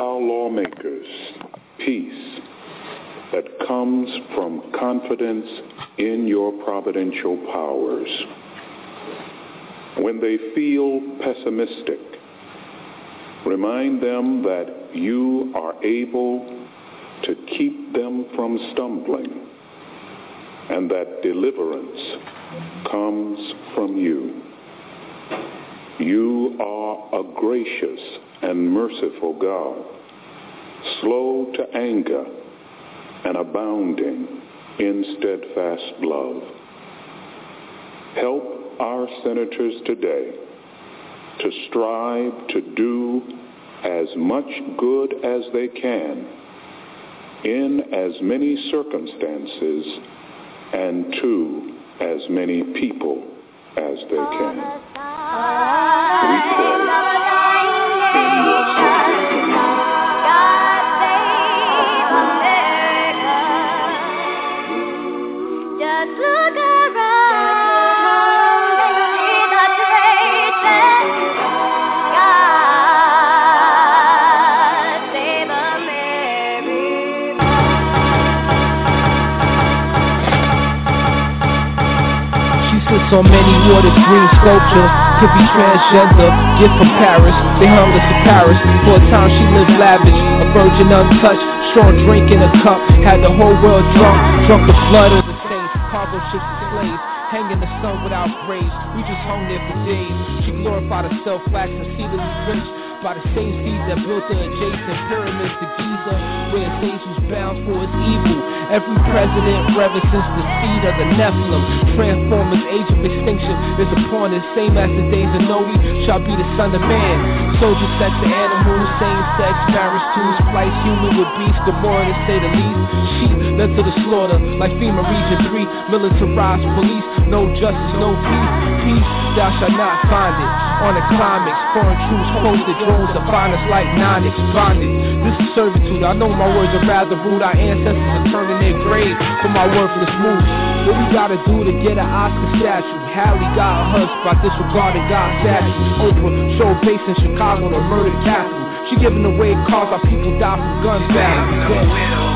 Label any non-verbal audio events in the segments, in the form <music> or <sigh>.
our lawmakers peace that comes from confidence in your providential powers. When they feel pessimistic, remind them that you are able to keep them from stumbling and that deliverance comes from you. You are a gracious and merciful God, slow to anger and abounding in steadfast love. Help our senators today to strive to do as much good as they can in as many circumstances and to as many people as they can. We pray on many waters, green sculpture. Could be transgender, gift from Paris. They hung us to Paris. For a time she lived lavish, a virgin untouched. Strong drink in a cup, had the whole world drunk. Drunk with blood of the saints, cargo ships and slaves. Hang in the sun without graves. We just hung there for days. She glorified herself, waxed exceedingly rich. By the same seeds that built the adjacent pyramids to Giza, where the sage was bound for its evil. Every president reverences the seed of the Nephilim. Transformers, age of extinction is upon us, same as the days of Noe shall be the son of man. Soldier sex to animals, same sex, marriage to splice human with beast, the more to say the least. Sheep led to the slaughter, like FEMA Region 3, militarized police, no justice, no peace. Peace, thou shalt not find it. On the climax, foreign troops posted, drones to find us like Nonix bonded. This is servitude, I know my words are rather rude. Our ancestors are turning their grave for my worthless moves. What we gotta do to get an Oscar statue? Halle got a hush by disregarding God's statue. Oprah showed face in Chicago, the murder capital. She giving away cars while people die from gun battles.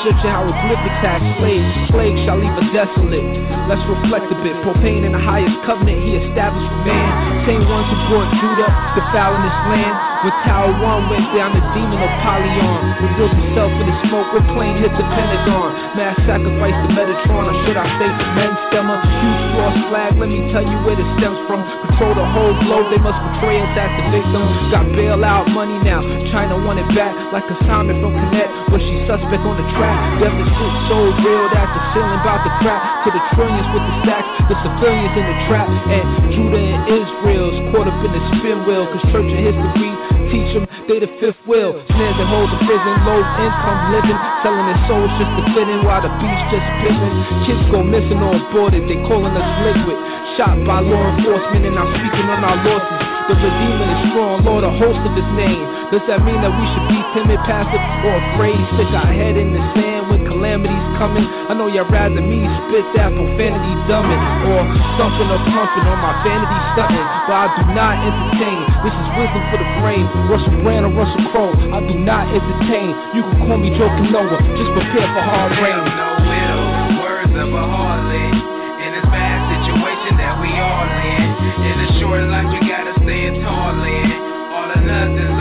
Egyptian hieroglyphics had slaves. Plague shall leave us desolate. Let's reflect a bit. Profane in the highest covenant he established for man. Same ones who brought Judah to foul in this land. When Tower 1 went down, the demon of Polyon revealed himself in the smoke. With plane hit the Pentagon. Mass sacrifice to Metatron, or should I say men stemmer? Huge cross flag, let me tell you where it stems from. Control the whole globe, they must portray us as the victim. Got bailout money now. China want it back like a Simon from Connect, But she suspect on the track. Deficit so real that the ceiling about to crack. To the trillions with the stacks, the civilians in the trap. And Judah and Israel's caught up in the spin wheel, cause church and history teach them they the fifth wheel. Snares that hold the prison, low income living, selling their souls just to fit in while the beast just pissing. Kids go missing or aborted, they calling us liquid. Shot by law enforcement and I'm speaking on our losses. The Redeemer is strong, Lord, a host of his name. Does that mean that we should be timid, passive, or afraid? Stick our head in the sand when calamity's coming. I know y'all rather me spit that profanity dumbing, or thumping or pumping on my vanity stunting. But I do not entertain. This is wisdom for the brain. Russell Brand or Russell Crowe. I do not entertain. You can call me Joker Noah. Just prepare for hard rain. No will, words of a harlot. In this bad situation that we all in. In a short life, we in. All or nothing,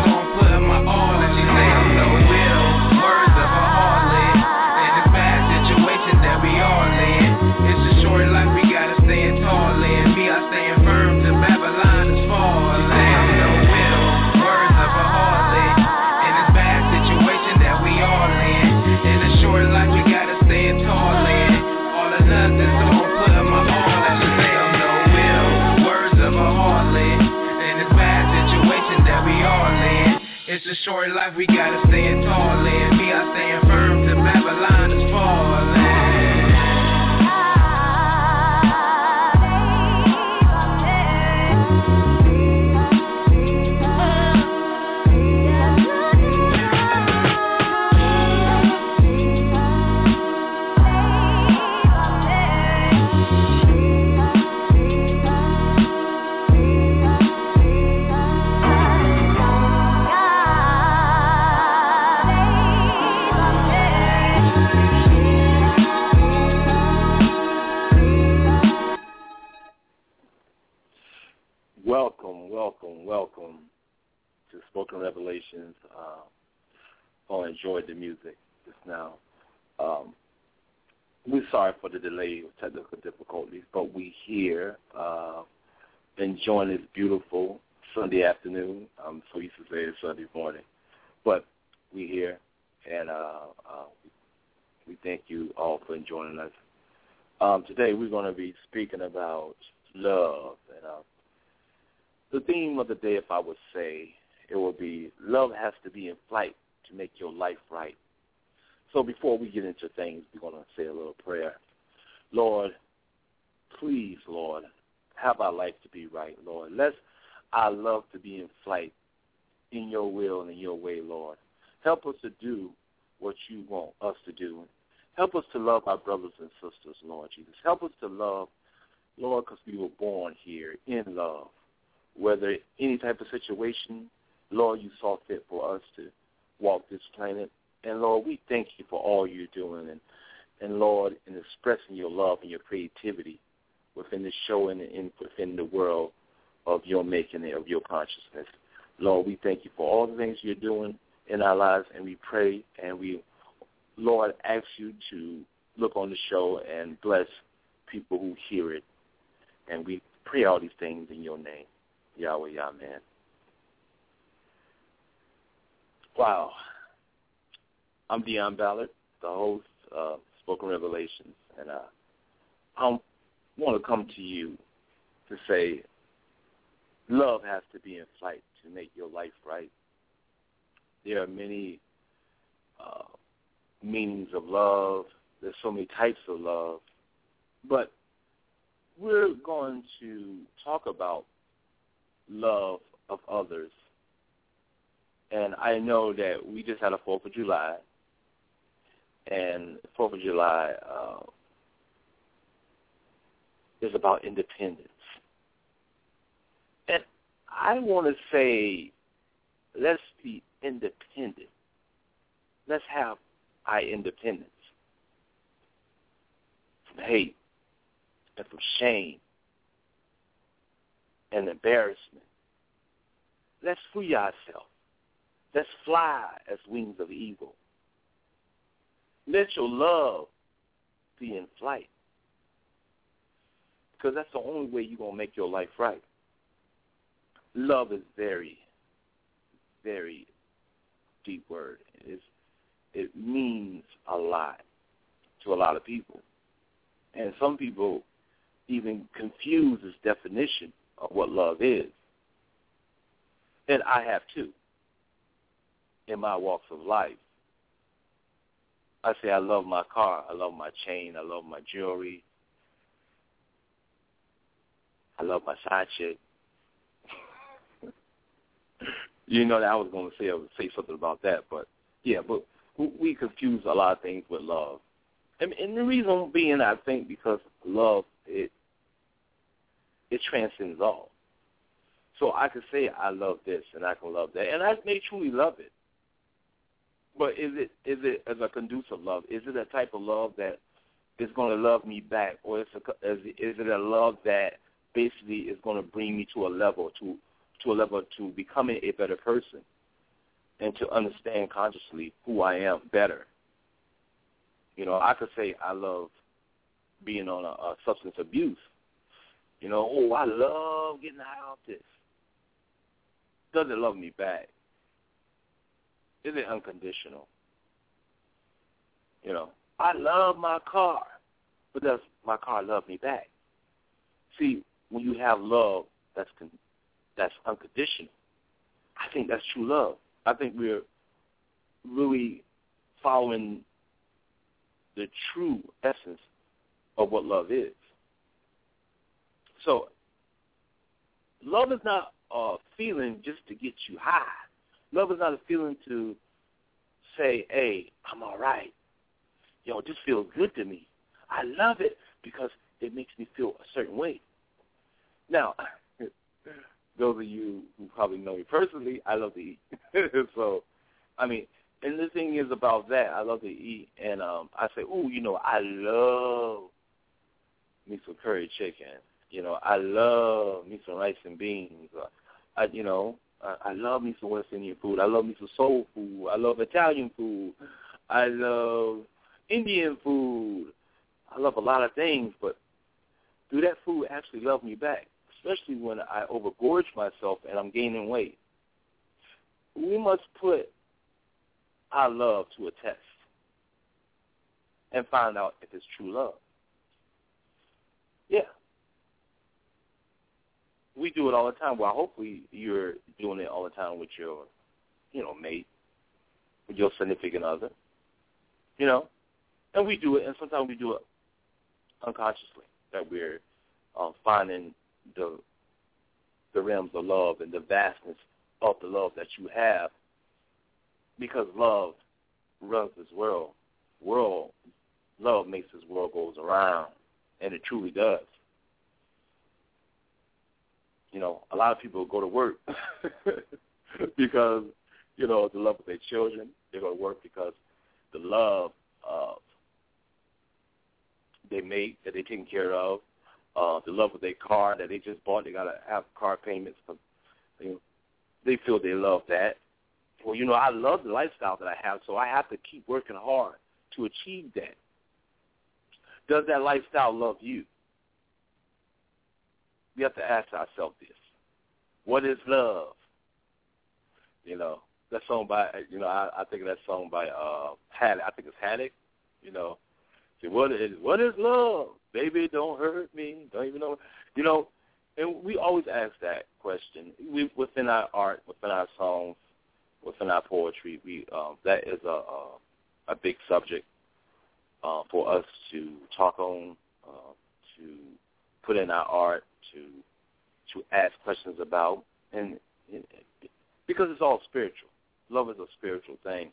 a short life, we gotta stand tall in. Me, I stand firm till Babylon is falling. Spoken Revelations. I enjoyed the music just now. Um, we're sorry for the delay of technical difficulties, but we here uh, enjoying this beautiful Sunday afternoon. I'm so used to say it's Sunday morning, but we here, and uh, uh, we thank you all for joining us. Um, today we're going to be speaking about love, and uh, the theme of the day, if I would say, it will be love has to be in flight to make your life right. So before we get into things, we're going to say a little prayer. Lord, please, Lord, have our life to be right, Lord. Let our love to be in flight in your will and in your way, Lord. Help us to do what you want us to do. Help us to love our brothers and sisters, Lord Jesus. Help us to love, Lord, because we were born here in love whether any type of situation, Lord, you saw fit for us to walk this planet. And Lord, we thank you for all you're doing and and Lord, in expressing your love and your creativity within the show and in, within the world of your making and of your consciousness. Lord, we thank you for all the things you're doing in our lives and we pray and we Lord ask you to look on the show and bless people who hear it. And we pray all these things in your name. Yahweh, Amen. Wow. I'm Deon Ballard, the host of Spoken Revelations, and uh, I want to come to you to say love has to be in flight to make your life right. There are many uh, meanings of love. There's so many types of love. But we're going to talk about love of others. And I know that we just had a Fourth of July, and Fourth of July uh, is about independence. And I want to say, let's be independent. Let's have our independence from hate and from shame and embarrassment. Let's free ourselves. Let's fly as wings of eagle. Let your love be in flight. Because that's the only way you're going to make your life right. Love is very, very deep word. It's, it means a lot to a lot of people. And some people even confuse its definition of what love is. And I have too. In my walks of life. I say I love my car, I love my chain, I love my jewelry, I love my side chick. <laughs> you know that I was going to say I would say something about that, but yeah, but we confuse a lot of things with love, and, and the reason being, I think, because love it it transcends all. So I can say I love this and I can love that, and I may truly love it. But is it is it as a conducive love? Is it a type of love that is going to love me back, or is it, is it a love that basically is going to bring me to a level to to a level to becoming a better person and to understand consciously who I am better. You know, I could say I love being on a, a substance abuse. You know, oh, I love getting high off this. Does it love me back? Is it unconditional? You know, I love my car, but does my car love me back? See, when you have love that's con- that's unconditional, I think that's true love. I think we're really following the true essence of what love is. So, love is not a feeling just to get you high. Love is not a feeling to say, hey, I'm all right. Yo, this feels good to me. I love it because it makes me feel a certain way. Now, <laughs> those of you who probably know me personally, I love to eat. <laughs> so, I mean, and the thing is about that, I love to eat, and um I say, oh, you know, I love me some curry chicken. You know, I love me some rice and beans. Uh, I, you know, I, I love me some West Indian food. I love me some soul food. I love Italian food. I love Indian food. I love a lot of things, but do that food actually love me back? especially when I overgorge myself and I'm gaining weight. We must put our love to a test and find out if it's true love. Yeah. We do it all the time. Well, hopefully you're doing it all the time with your, you know, mate, with your significant other, you know. And we do it, and sometimes we do it unconsciously, that we're uh, finding the the realms of love and the vastness of the love that you have because love runs this world. World love makes this world goes around and it truly does. You know, a lot of people go to work <laughs> because, you know, the love of their children. They go to work because the love of they mate that they taken care of, uh, the love of their car that they just bought. They got to have car payments. For, you know, they feel they love that. Well, you know, I love the lifestyle that I have, so I have to keep working hard to achieve that. Does that lifestyle love you? We have to ask ourselves this. What is love? You know, that song by, you know, I, I think of that song by uh, Haddock. I think it's Haddock. You know, say, what is, what is love? baby, don't hurt me. Don't even know, you know. And we always ask that question. We within our art, within our songs, within our poetry, we um, that is a a, a big subject uh, for us to talk on, uh, to put in our art, to to ask questions about, and, and because it's all spiritual. Love is a spiritual thing.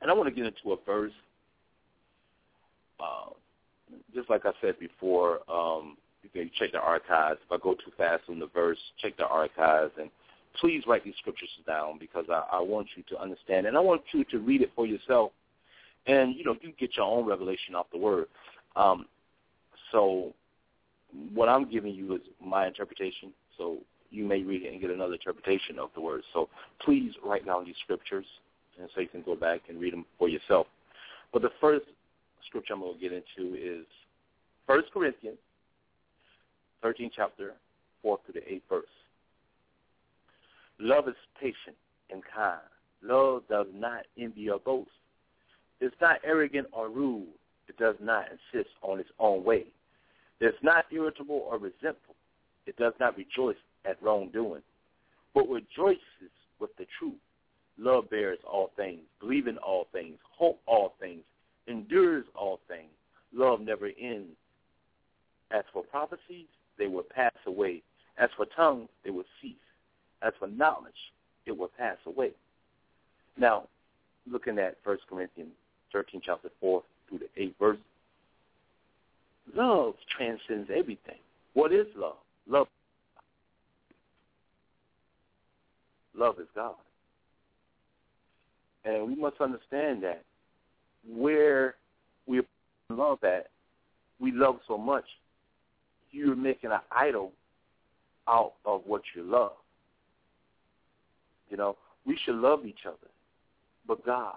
And I want to get into a verse uh, just like I said before, um, you can check the archives. If I go too fast on the verse, check the archives and please write these scriptures down because I, I want you to understand and I want you to read it for yourself. And you know, you get your own revelation off the word. Um, so what I'm giving you is my interpretation. So you may read it and get another interpretation of the word. So please write down these scriptures and so you can go back and read them for yourself. But the first scripture I'm going to get into is First Corinthians, 13th chapter, 4th to the 8th verse. Love is patient and kind. Love does not envy or boast. It's not arrogant or rude. It does not insist on its own way. It's not irritable or resentful. It does not rejoice at wrongdoing, but rejoices with the truth. Love bears all things, believe in all things, hope all things, endures all things. Love never ends. As for prophecies, they will pass away. As for tongues, they will cease. As for knowledge, it will pass away. Now, looking at 1 Corinthians 13, chapter 4 through the 8th verse, love transcends everything. What is love? Love. Love is God. And we must understand that where we love at, we love so much, you're making an idol out of what you love. You know, we should love each other, but God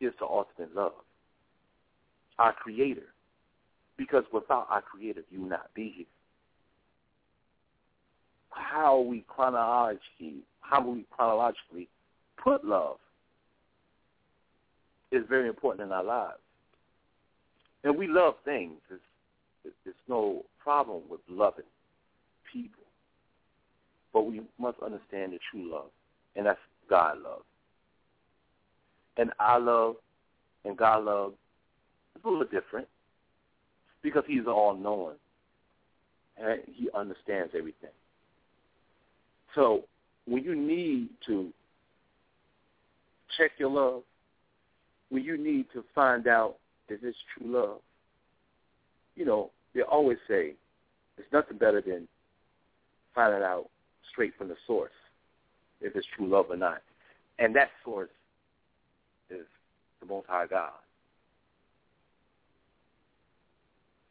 is the ultimate love, our Creator. Because without our Creator, you would not be here. How we chronologically, how we chronologically put love is very important in our lives. And we love things. There's, no problem with loving people. But we must understand the true love, and that's God love. And our love and God love is a little different because he's all-knowing and he understands everything. So when you need to check your love, when you need to find out if it's true love, you know, they always say it's nothing better than finding out straight from the source if it's true love or not. And that source is the Most High God.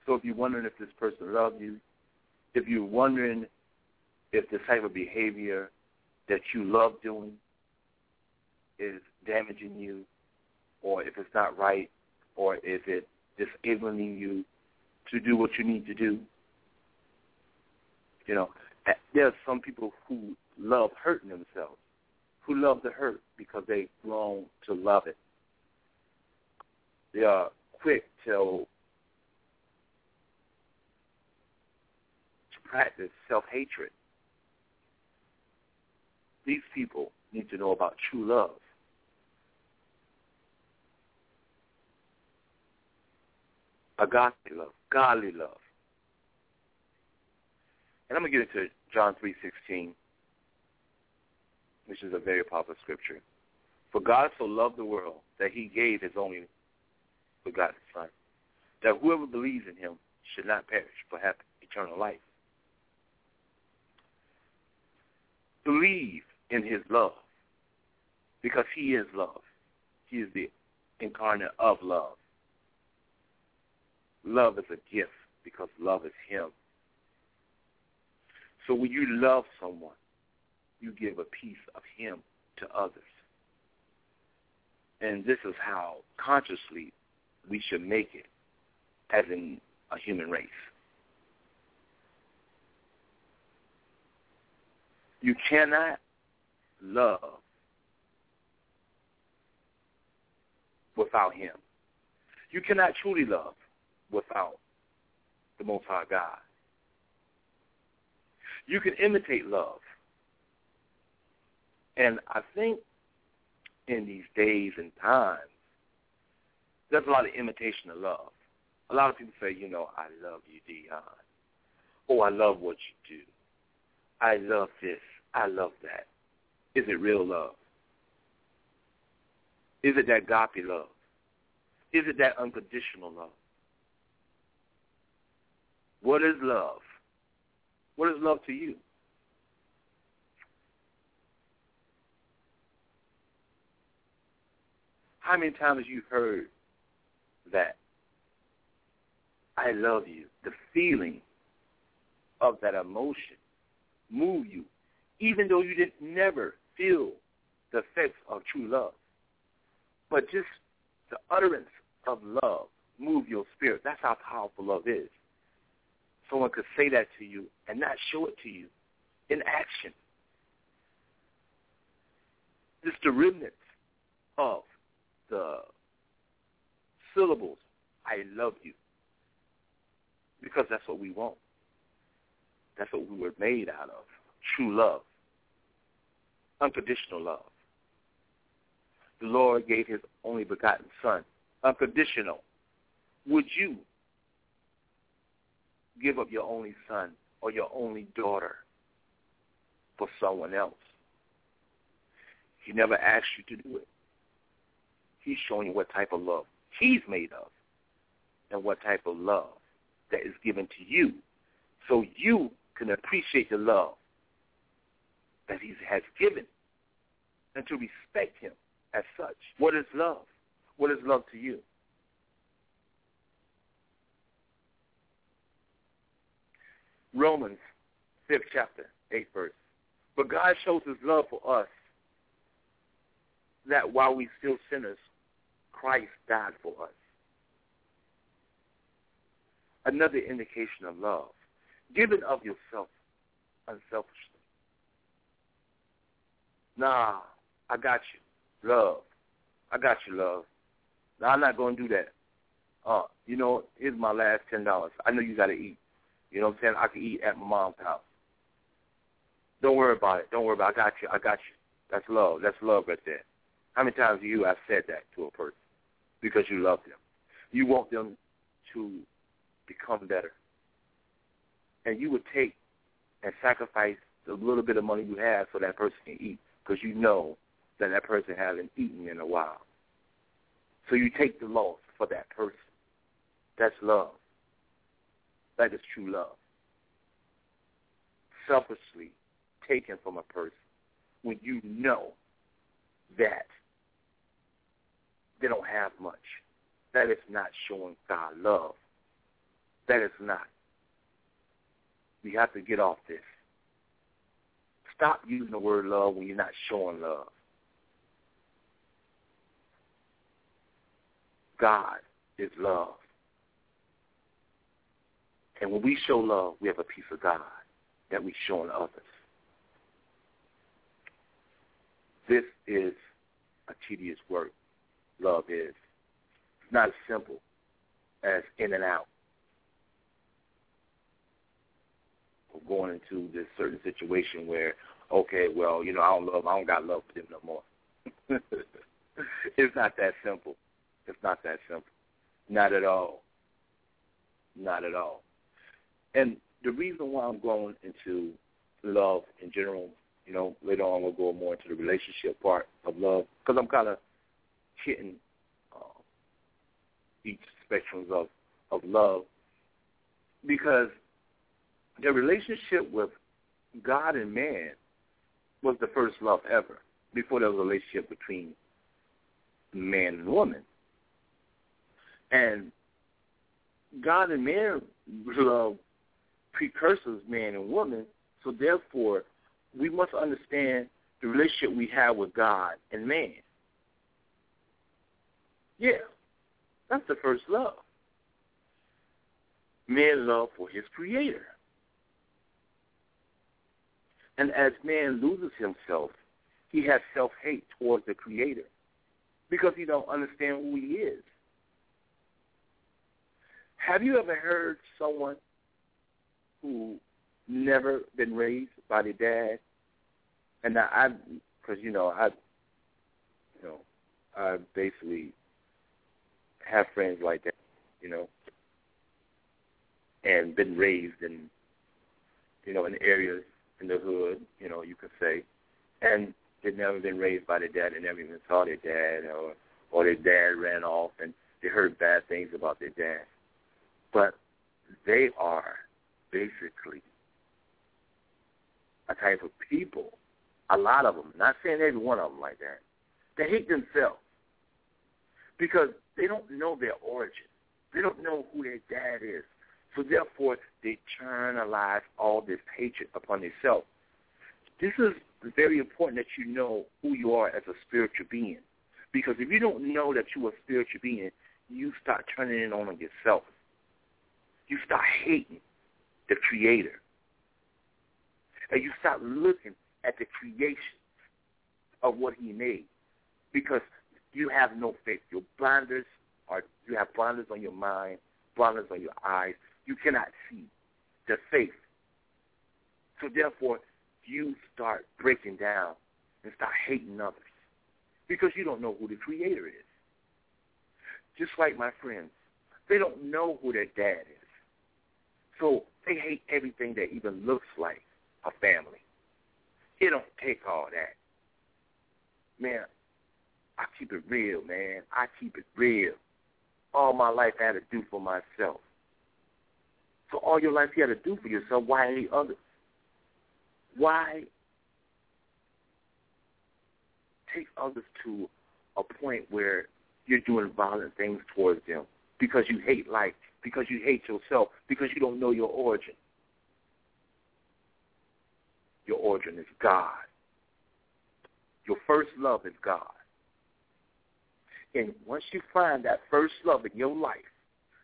So if you're wondering if this person loves you, if you're wondering if the type of behavior that you love doing is damaging you, or if it's not right, or if it disabling you to do what you need to do, you know, there are some people who love hurting themselves, who love to hurt because they've grown to love it. They are quick to to practice self-hatred. These people need to know about true love. Agape love, godly love. And I'm going to get into John 3.16, which is a very popular scripture. For God so loved the world that he gave his only begotten Son, that whoever believes in him should not perish, but have eternal life. Believe in his love, because he is love. He is the incarnate of love. Love is a gift, because love is him. So when you love someone, you give a piece of him to others. And this is how consciously we should make it as in a human race. You cannot love without him. You cannot truly love without the Most High God. You can imitate love. And I think in these days and times, there's a lot of imitation of love. A lot of people say, you know, I love you, Deon. Oh, I love what you do. I love this. I love that. Is it real love? Is it that agape love? Is it that unconditional love? What is love? What is love to you? How many times you heard that I love you? The feeling of that emotion move you, even though you didn't never feel the effects of true love. But just the utterance of love move your spirit. That's how powerful love is someone could say that to you and not show it to you in action. Just the remnants of the syllables, I love you. Because that's what we want. That's what we were made out of. True love. Unconditional love. the Lord gave his only begotten son, unconditional. Would you give up your only son or your only daughter for someone else? He never asked you to do it. He's showing you what type of love he's made of and what type of love that is given to you so you can appreciate the love that he has given and to respect him as such. What is love? What is love to you? Romans, 5th chapter, 8th verse. But God shows his love for us that while we still sinners, Christ died for us. Another indication of love. Giving of yourself unselfishly. Nah, I got you. Love. I got you, love. Now, I'm not to do that. Uh, you know, here's my last $10. I know you got to eat. You know what I'm saying? I can eat at my mom's house. Don't worry about it. Don't worry about it. I got you. I got you. That's love. That's love right there. How many times have you have said that to a person because you love them? You want them to become better. And you would take and sacrifice the little bit of money you have so that person can eat because you know that that person hasn't eaten in a while. So you take the loss for that person. That's love. That is true love. Selfishly taken from a person when you know that they don't have much. That is not showing God love. That is not. We have to get off this. Stop using the word love when you're not showing love. God is love. And when we show love, we have a piece of God that we show in others. This is a tedious work. Love is. It's not as simple as in and out. Going into this certain situation where, okay, well, you know, I don't love, I don't got love for them no more. <laughs> it's not that simple. It's not that simple. Not at all. Not at all. And the reason why I'm going into love in general, you know, later on we'll go more into the relationship part of love because I'm kind of hitting uh, each spectrums of of love because the relationship with God and man was the first love ever before there was a relationship between man and woman. And God and man love precursors man and woman, so therefore we must understand the relationship we have with God and man. Yeah, that's the first love. Man love for his creator. And as man loses himself, he has self-hate towards the creator because he don't understand who he is. Have you ever heard someone who never been raised by their dad, and I, because you know, I, you know, I basically have friends like that, you know, and been raised in, you know, in areas in the hood, you know, you could say, and they've never been raised by their dad. They never even saw their dad, or or their dad ran off and they heard bad things about their dad. But they are basically a type of people, a lot of them, not saying every one of them like that, they hate themselves because they don't know their origin. They don't know who their dad is. So therefore, they internalize all this hatred upon themselves. This is very important that you know who you are as a spiritual being. Because if you don't know that you're a spiritual being, you start turning it on yourself. You start hating the Creator. And you start looking at the creation of what He made. Because you have no faith. Your blinders are, you have blinders on your mind, blinders on your eyes. You cannot see the faith. So therefore, you start breaking down and start hating others. because you don't know who the creator is. Just like my friends, they don't know who their dad is. So they hate everything that even looks like a family. It don't take all that. Man, I keep it real, man. I keep it real. All my life I had to do for myself. So all your life you had to do for yourself, why hate others? Why take others to a point where you're doing violent things towards them because you hate life, because you hate yourself, because you don't know your origin. Your origin is God. Your first love is God. And once you find that first love in your life,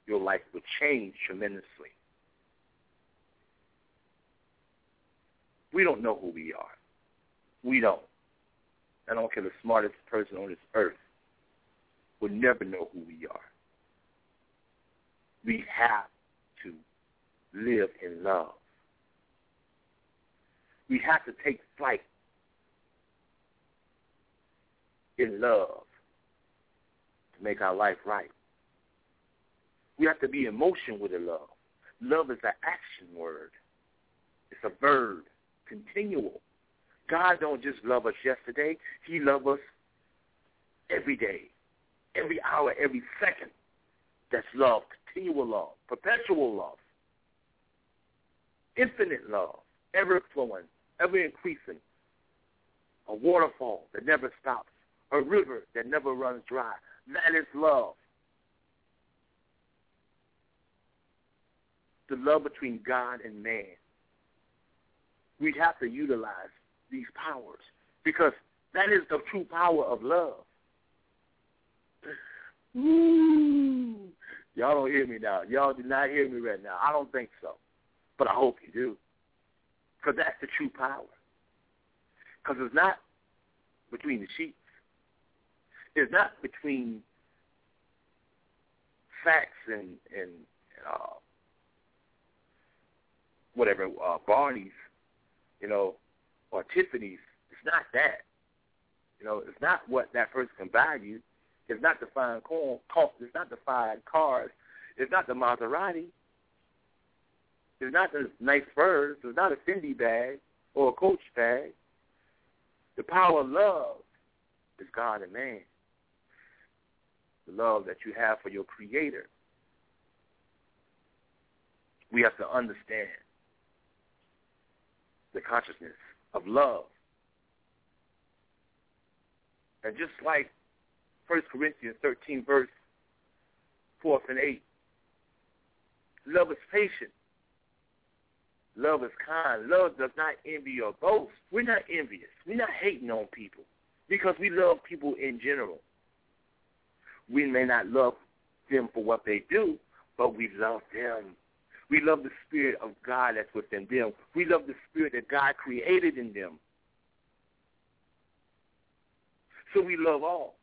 your life will change tremendously. We don't know who we are. We don't. I don't care the smartest person on this earth will never know who we are. We have to live in love. We have to take flight in love to make our life right. We have to be in motion with the love. Love is an action word. It's a verb, continual. God don't just love us yesterday. He loves us every day, every hour, every second. That's love, continual love, perpetual love, infinite love, ever flowing, ever increasing, a waterfall that never stops, a river that never runs dry. That is love. The love between God and man. We have to utilize these powers because that is the true power of love. Ooh. Y'all don't hear me now. Y'all do not hear me right now. I don't think so. But I hope you do. Because that's the true power. Because it's not between the sheets. It's not between facts and, and uh, whatever, uh, Barney's, you know, or Tiffany's. It's not that. You know, it's not what that person can buy you. It's not the fine corn. It's not the fine cars. It's not the Maserati. It's not the nice furs. It's not a Fendi bag or a Coach bag. The power of love is God and man. The love that you have for your Creator. We have to understand the consciousness of love. And just like 1 Corinthians 13, verse 4 and 8, love is patient. Love is kind. Love does not envy or boast. We're not envious. We're not hating on people because we love people in general. We may not love them for what they do, but we love them. We love the spirit of God that's within them. We love the spirit that God created in them. So we love all.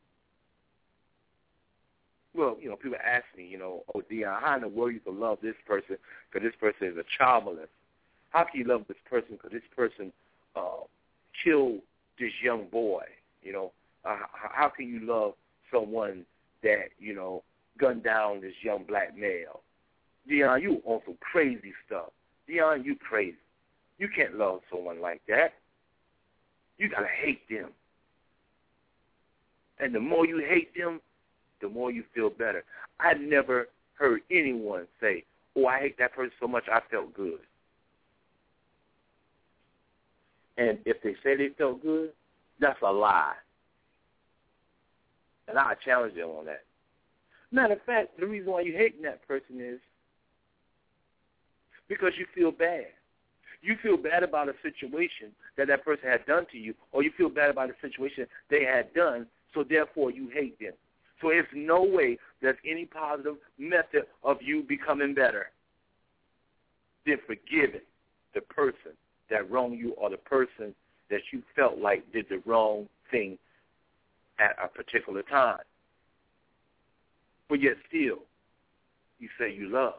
Well, you know, people ask me, you know, oh, Deon, how in the world you can love this person because this person is a child molester? How can you love this person because this person uh, killed this young boy? You know, uh, how can you love someone that you know gunned down this young black male? Deon, you on some crazy stuff. Deon, you crazy. You can't love someone like that. You gotta hate them. And the more you hate them, the more you feel better. I never heard anyone say, "Oh, I hate that person so much I felt good." And if they say they felt good, that's a lie. And I challenge them on that. Matter of fact, the reason why you hating that person is because you feel bad. You feel bad about a situation that that person had done to you, or you feel bad about a situation they had done, so therefore you hate them. So there's no way there's any positive method of you becoming better than forgiving the person that wronged you or the person that you felt like did the wrong thing at a particular time. But yet still, you say you love.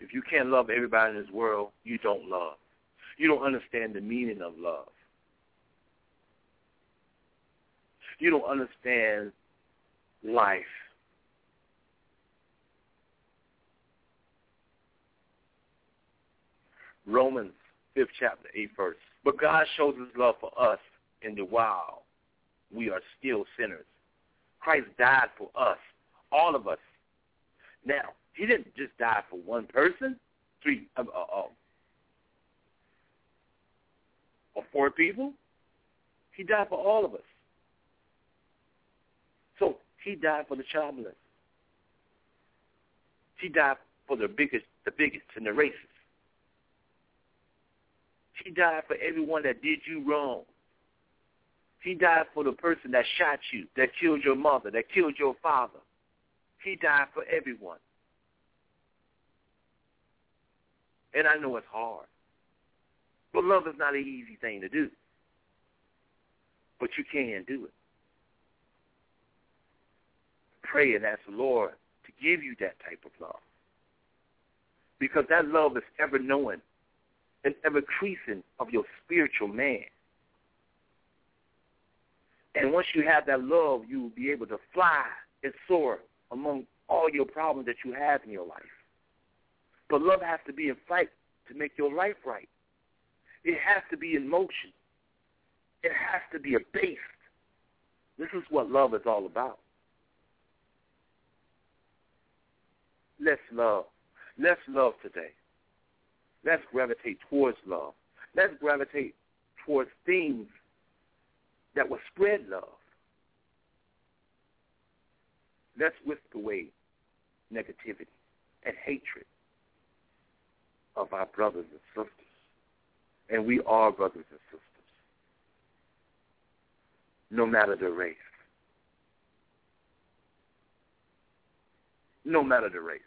If you can't love everybody in this world, you don't love. You don't understand the meaning of love. You don't understand life. Romans 5th chapter, 8th verse. But God shows his love for us in the while we are still sinners. Christ died for us, all of us. Now, he didn't just die for one person, three, uh, uh, uh, or four people. He died for all of us. So he died for the childless. He died for the biggest, the biggest and the racist. He died for everyone that did you wrong. He died for the person that shot you, that killed your mother, that killed your father. He died for everyone. And I know it's hard. But love is not an easy thing to do. But you can do it. Pray and ask the Lord to give you that type of love. Because that love is ever knowing and ever increasing of your spiritual man. And once you have that love, you will be able to fly and soar among all your problems that you have in your life. But love has to be in fight to make your life right. It has to be in motion. It has to be a base. This is what love is all about. Let's love. Let's love today. Let's gravitate towards love. Let's gravitate towards things that will spread love. Let's whisk away negativity and hatred of our brothers and sisters. And we are brothers and sisters, no matter the race. No matter the race.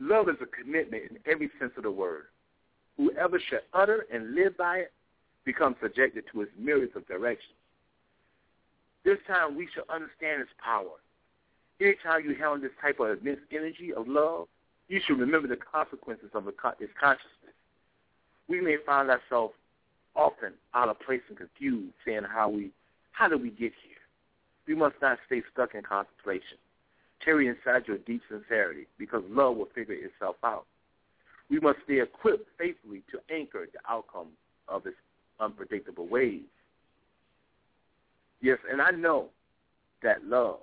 Love is a commitment in every sense of the word. Whoever shall utter and live by it becomes subjected to its myriads of directions. This time we shall understand its power. Anytime you handle this type of immense energy of love, you should remember the consequences of its consciousness. We may find ourselves often out of place and confused, saying how we, how did we get here? We must not stay stuck in contemplation. Tarry inside your deep sincerity, because love will figure itself out. We must stay equipped faithfully to anchor the outcome of its unpredictable ways. Yes, and I know that love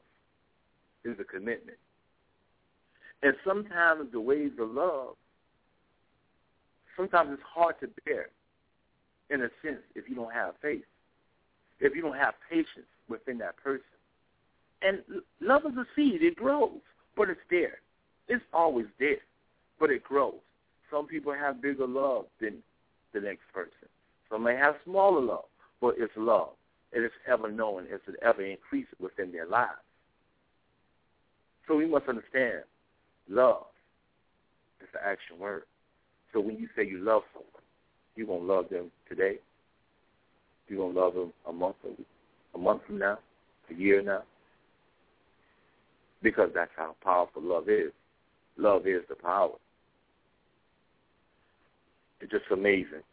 is a commitment. And sometimes the ways of love, sometimes it's hard to bear in a sense if you don't have faith, if you don't have patience within that person. And love is a seed. It grows, but it's there. It's always there, but it grows. Some people have bigger love than the next person. Some may have smaller love, but it's love. And It is ever known. It's ever increasing within their lives. So we must understand love is the action word. So when you say you love someone, you're going to love them today. You're going to love them a month, a month from now, a year now, because that's how powerful love is. Love is the power. It's just amazing.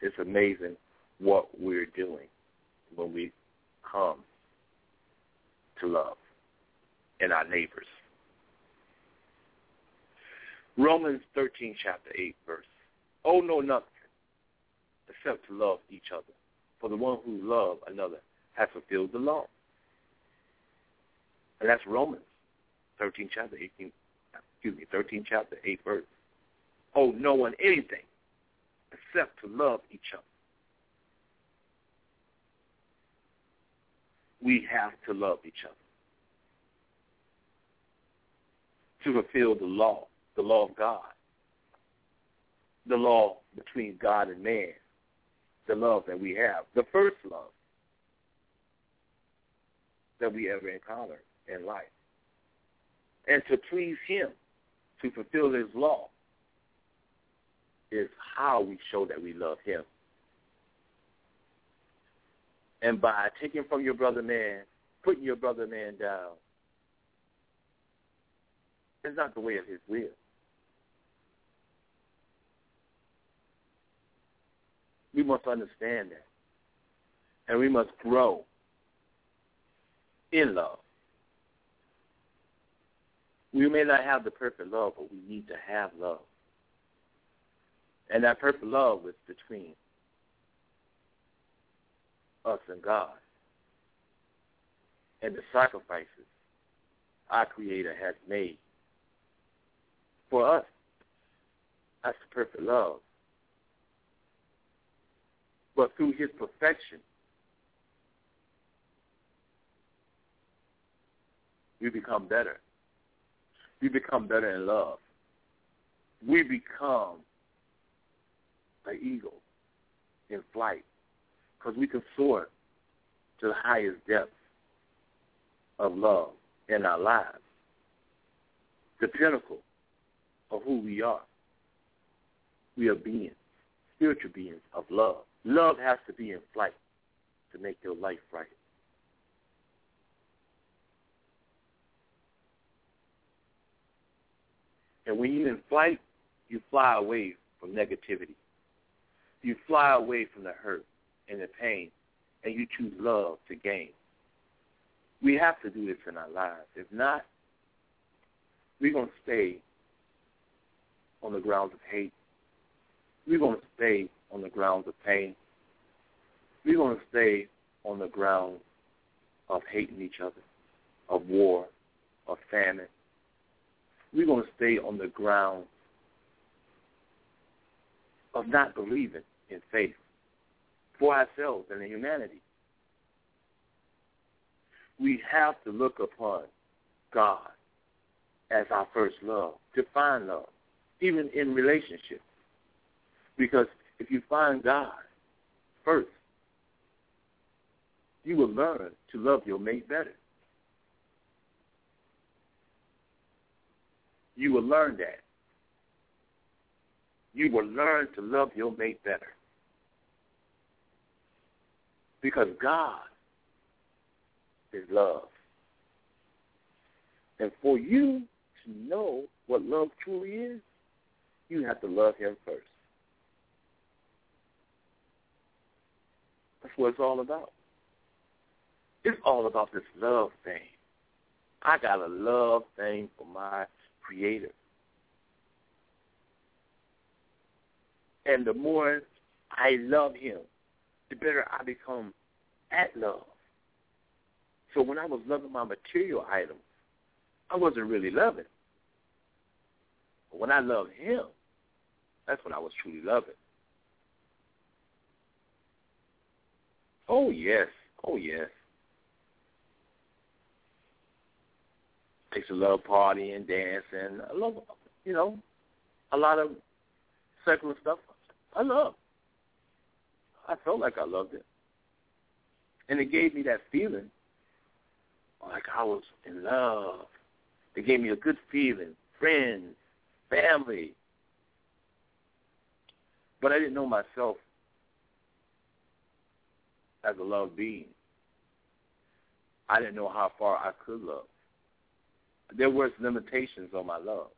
It's amazing what we're doing when we come to love in our neighbors. Romans 13, chapter 8, verse. Oh, no, nothing except to love each other. For the one who loves another has fulfilled the law. And that's Romans 13 chapter 18, excuse me, 13 chapter 8 verse. Oh, no one anything except to love each other. We have to love each other. To fulfill the law, the law of God. The law between God and man. The love that we have. The first love that we ever encountered in life. And to please him, to fulfill his law, is how we show that we love him. And by taking from your brother man, putting your brother man down, it's not the way of his will. We must understand that. And we must grow in love. We may not have the perfect love, but we need to have love. And that perfect love is between us and God. And the sacrifices our Creator has made for us. That's the perfect love. But through his perfection, we become better. We become better in love. We become an eagle in flight because we can soar to the highest depths of love in our lives, the pinnacle of who we are. We are beings, spiritual beings of love. Love has to be in flight to make your life right. And when you're in flight, you fly away from negativity. You fly away from the hurt and the pain, and you choose love to gain. We have to do this in our lives. If not, we're going to stay on the grounds of hate. We're going to stay on the grounds of pain. We're going to stay on the ground of hating each other, of war, of famine. We're going to stay on the ground of not believing in faith for ourselves and in humanity. We have to look upon God as our first love, to find love, even in relationships. Because if you find God first, you will learn to love your mate better. You will learn that. You will learn to love your mate better. Because God is love. And for you to know what love truly is, you have to love him first. That's what it's all about. It's all about this love thing. I got a love thing for my creator. And the more I love him, the better I become at love. So when I was loving my material items, I wasn't really loving. But when I loved him, that's when I was truly loving. Oh yes, oh yes. Takes a love partying, dancing. I love, you know, a lot of secular stuff. I love. I felt like I loved it, and it gave me that feeling, like I was in love. It gave me a good feeling, friends, family. But I didn't know myself as a love being. I didn't know how far I could love. There was limitations on my love.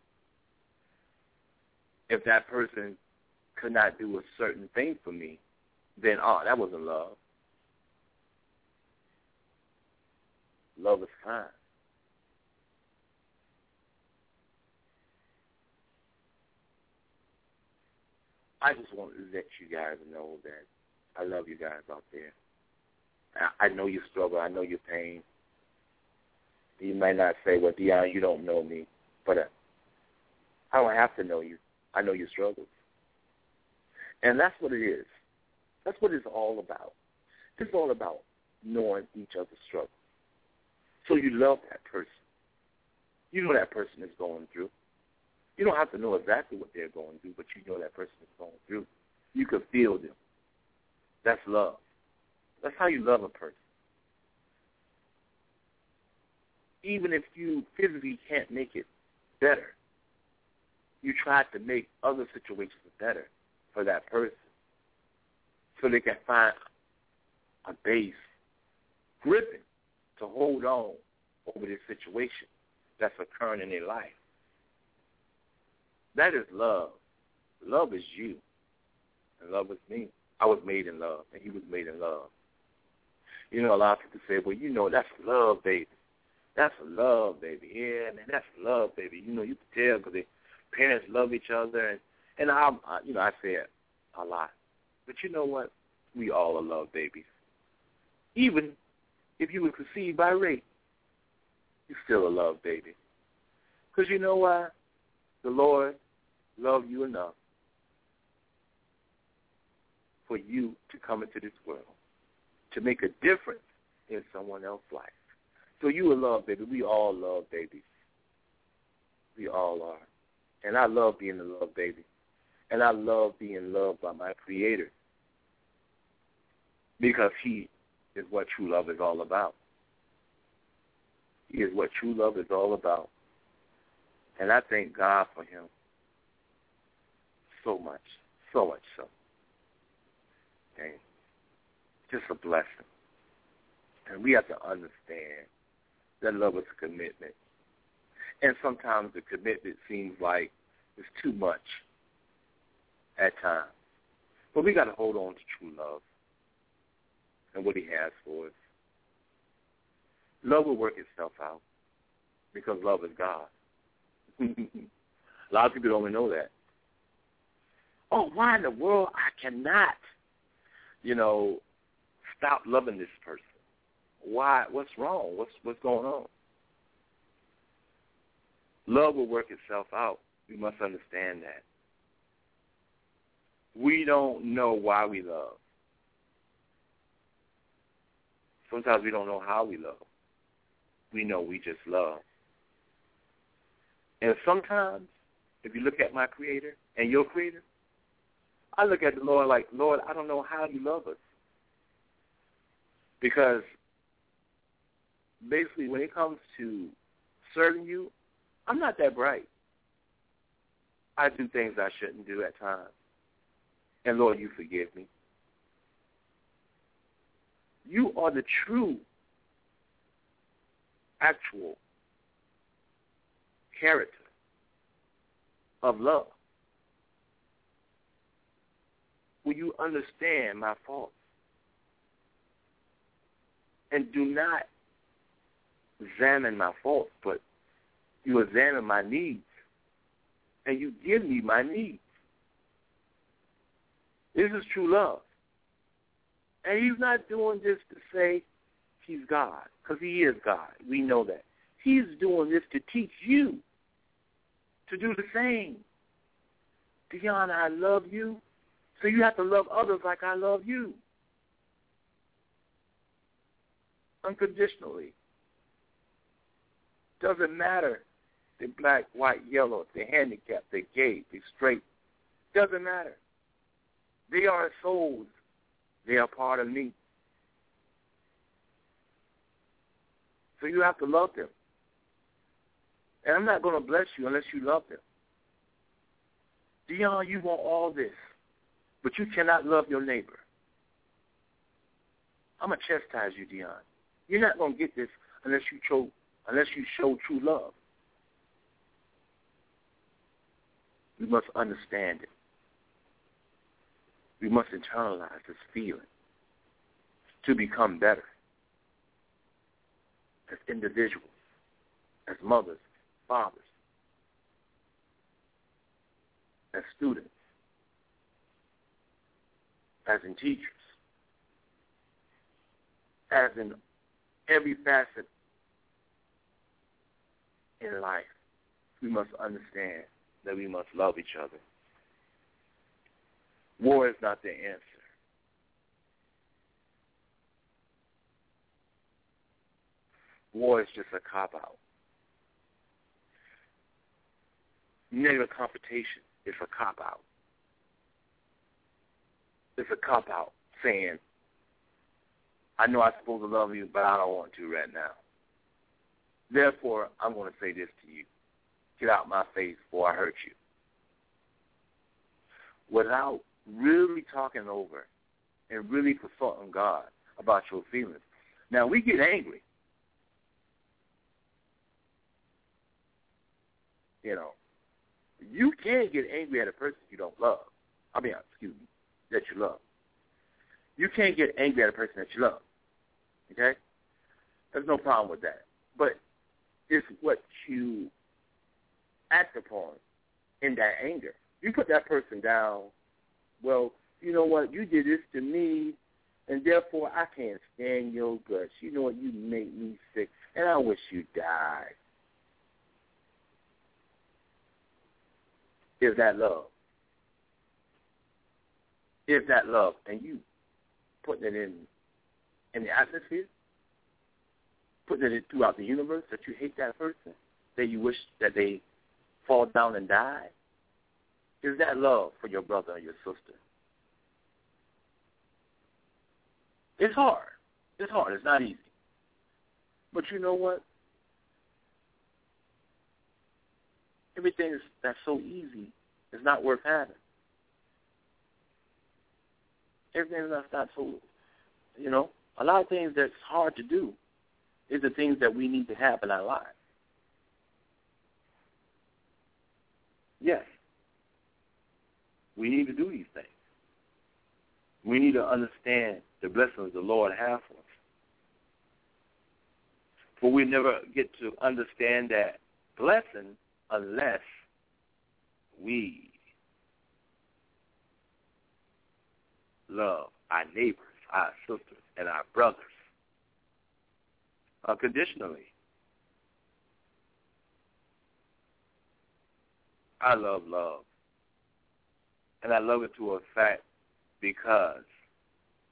If that person could not do a certain thing for me, then oh, that wasn't love. Love is kind. I just want to let you guys know that I love you guys out there. I, know your struggle. I know your pain. You might not say, well, Deon, you don't know me. But uh, I don't have to know you. I know your struggles. And that's what it is. That's what it's all about. It's all about knowing each other's struggles. So you love that person. You know that person is going through. You don't have to know exactly what they're going through, but you know that person is going through. You can feel them. That's love. That's how you love a person. Even if you physically can't make it better, you try to make other situations better for that person so they can find a base gripping to hold on over this situation that's occurring in their life. That is love. Love is you, and love is me. I was made in love, and he was made in love. You know, a lot of people say, well, you know, that's love, baby. That's love, baby. Yeah, man, that's love, baby. You know, you can tell because the parents love each other, and and I, I, you know, I say it a lot. But you know what? We all are love babies. Even if you were conceived by rape, you're still a love baby. Because you know why? The Lord loved you enough for you to come into this world to make a difference in someone else's life. So you a love baby. We all love babies. We all are. And I love being a love baby. And I love being loved by my creator. Because he is what true love is all about. He is what true love is all about. And I thank God for him so much, so much so. Okay? Just a blessing. And we have to understand that love is a commitment. And sometimes the commitment seems like it's too much at times. But we got to hold on to true love and what he has for us. Love will work itself out because love is God. <laughs> a lot of people don't know that. Oh, why in the world I cannot, you know, stop loving this person? Why? What's wrong? What's what's going on? Love will work itself out. We must understand that. We don't know why we love. Sometimes we don't know how we love. We know we just love. And sometimes, if you look at my Creator and your Creator, I look at the Lord like, Lord, I don't know how you love us. Because basically, when it comes to serving you, I'm not that bright. I do things I shouldn't do at times. And Lord, you forgive me. You are the true, actual character of love. Will you understand my faults? And do not examine my faults, but you examine my needs. And you give me my needs. This is true love. And he's not doing this to say he's God, because he is God. We know that. He's doing this to teach you to do the same. Deanna, I love you, so you have to love others like I love you. Unconditionally. Doesn't matter. They're black, white, yellow, they're handicapped, they're gay, they're straight. Doesn't matter. They are souls. They are part of me. So you have to love them. And I'm not going to bless you unless you love them. Deon, you want all this, but you cannot love your neighbor. I'm going to chastise you, Deon. You're not going to get this unless you show, unless you show true love. We must understand it. We must internalize this feeling to become better as individuals, as mothers, fathers, as students, as in teachers, as in every facet in life, we must understand that we must love each other. War is not the answer. War is just a cop out. Negative confrontation is a cop out. It's a cop out saying, I know I'm supposed to love you, but I don't want to right now. Therefore, I'm going to say this to you. Get out my face before I hurt you. Without really talking over and really consulting God about your feelings. Now, we get angry. You know, you can get angry at a person you don't love. I mean, excuse me, that you love. You can't get angry at a person that you love. Okay? There's no problem with that. But it's what you act upon in that anger. You put that person down, well, you know what, you did this to me, and therefore I can't stand your guts. You know what, you make me sick, and I wish you died. Is that love? Is that love? And you putting it in in the atmosphere, putting it throughout the universe that you hate that person, that you wish that they fall down and die? Is that love for your brother or your sister? It's hard. It's hard. It's not easy. But you know what? Everything that's so easy is not worth having. Everything that's not so, you know, a lot of things that's hard to do is the things that we need to have in our lives. Yes, we need to do these things. We need to understand the blessings the Lord has for us. For we never get to understand that blessing unless we love our neighbors, our sisters, and our brothers unconditionally. I love love. And I love it to a fact because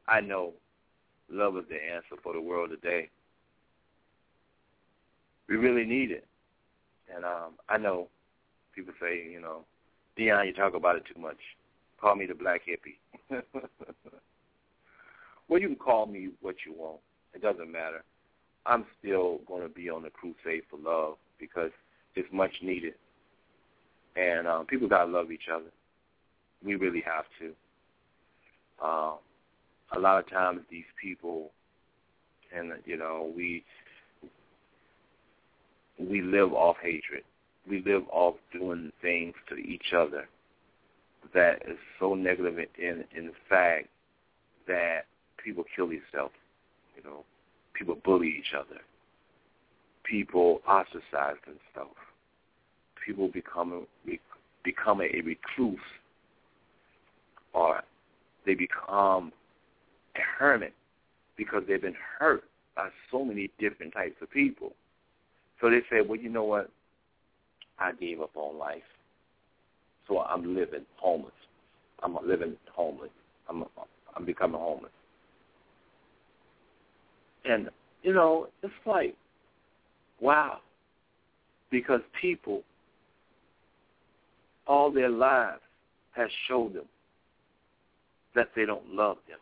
I know love is the answer for the world today. We really need it. And um, I know people say, you know, Deon, you talk about it too much. Call me the black hippie. <laughs> well, you can call me what you want. It doesn't matter. I'm still going to be on the crusade for love because it's much needed. And um, people got to love each other. We really have to. Um, a lot of times these people, and you know, we we live off hatred. We live off doing things to each other that is so negative in in fact that people kill themselves. You know, people bully each other. People ostracize themselves. People become become a recluse, or they become a hermit because they've been hurt by so many different types of people. So they say, well, you know what? I gave up on life. So I'm living homeless. I'm living homeless. I'm I'm becoming homeless. And you know, it's like, wow, because people all their lives has showed them that they don't love them.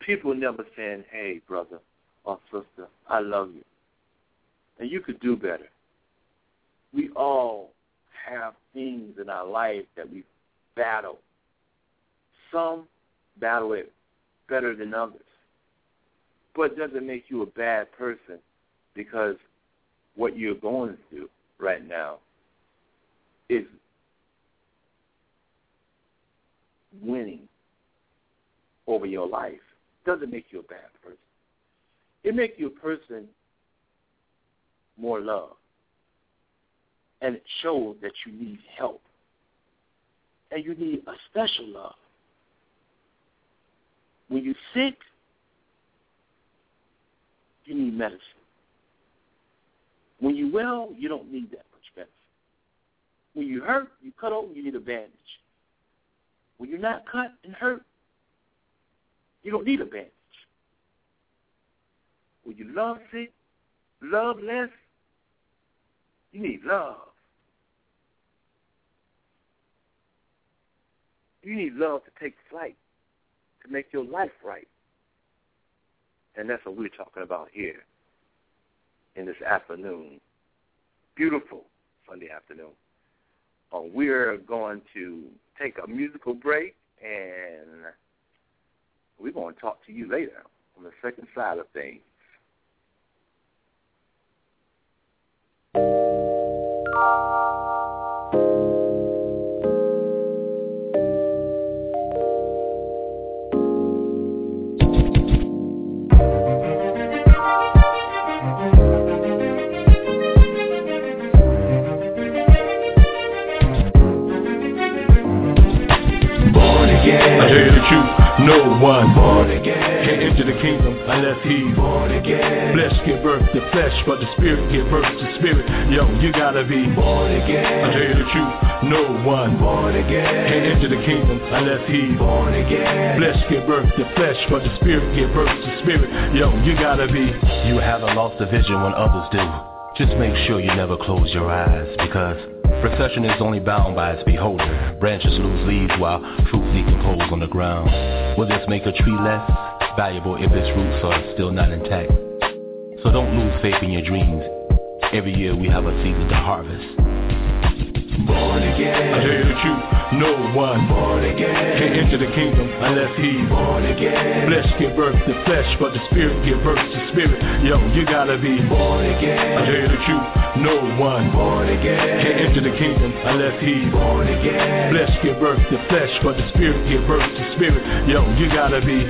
People never saying, hey, brother or sister, I love you. And you could do better. We all have things in our life that we battle. Some battle it better than others. But doesn't make you a bad person because what you're going through right now is winning over your life. Doesn't make you a bad person. It makes you a person more love. And it shows that you need help. And you need a special love. When you're sick, you need medicine. When you're well, you don't need that much medicine. When you hurt, you cut open, you need a bandage. When you're not cut and hurt, you don't need a bandage. When you love sick, love less, you need love. You need love to take flight, to make your life right. And that's what we're talking about here in this afternoon. Beautiful Sunday afternoon. Uh, we're going to take a musical break and we're going to talk to you later on the second side of things. No one born again can enter the kingdom unless he's born again. Flesh give birth to flesh, but the spirit give birth to spirit. Yo, you gotta be born again. I tell you the truth, no one born again can enter the kingdom unless he's born again. Flesh give birth to flesh, but the spirit give birth to spirit. Yo, you gotta be. You haven't lost the vision when others do. Just make sure you never close your eyes because procession is only bound by its beholder. Branches lose leaves while fruit decompose on the ground. Will this make a tree less valuable if its roots are still not intact? So don't lose faith in your dreams. Every year we have a season to harvest. Born again. I tell you the truth, no one born again can enter the kingdom unless he's born again. Flesh give birth to flesh, but the spirit give birth to spirit. Yo, you gotta be born again. I tell you the truth, no one born again can enter the kingdom unless he's born again. Flesh give birth to flesh, but the spirit give birth to spirit. Yo, you gotta be.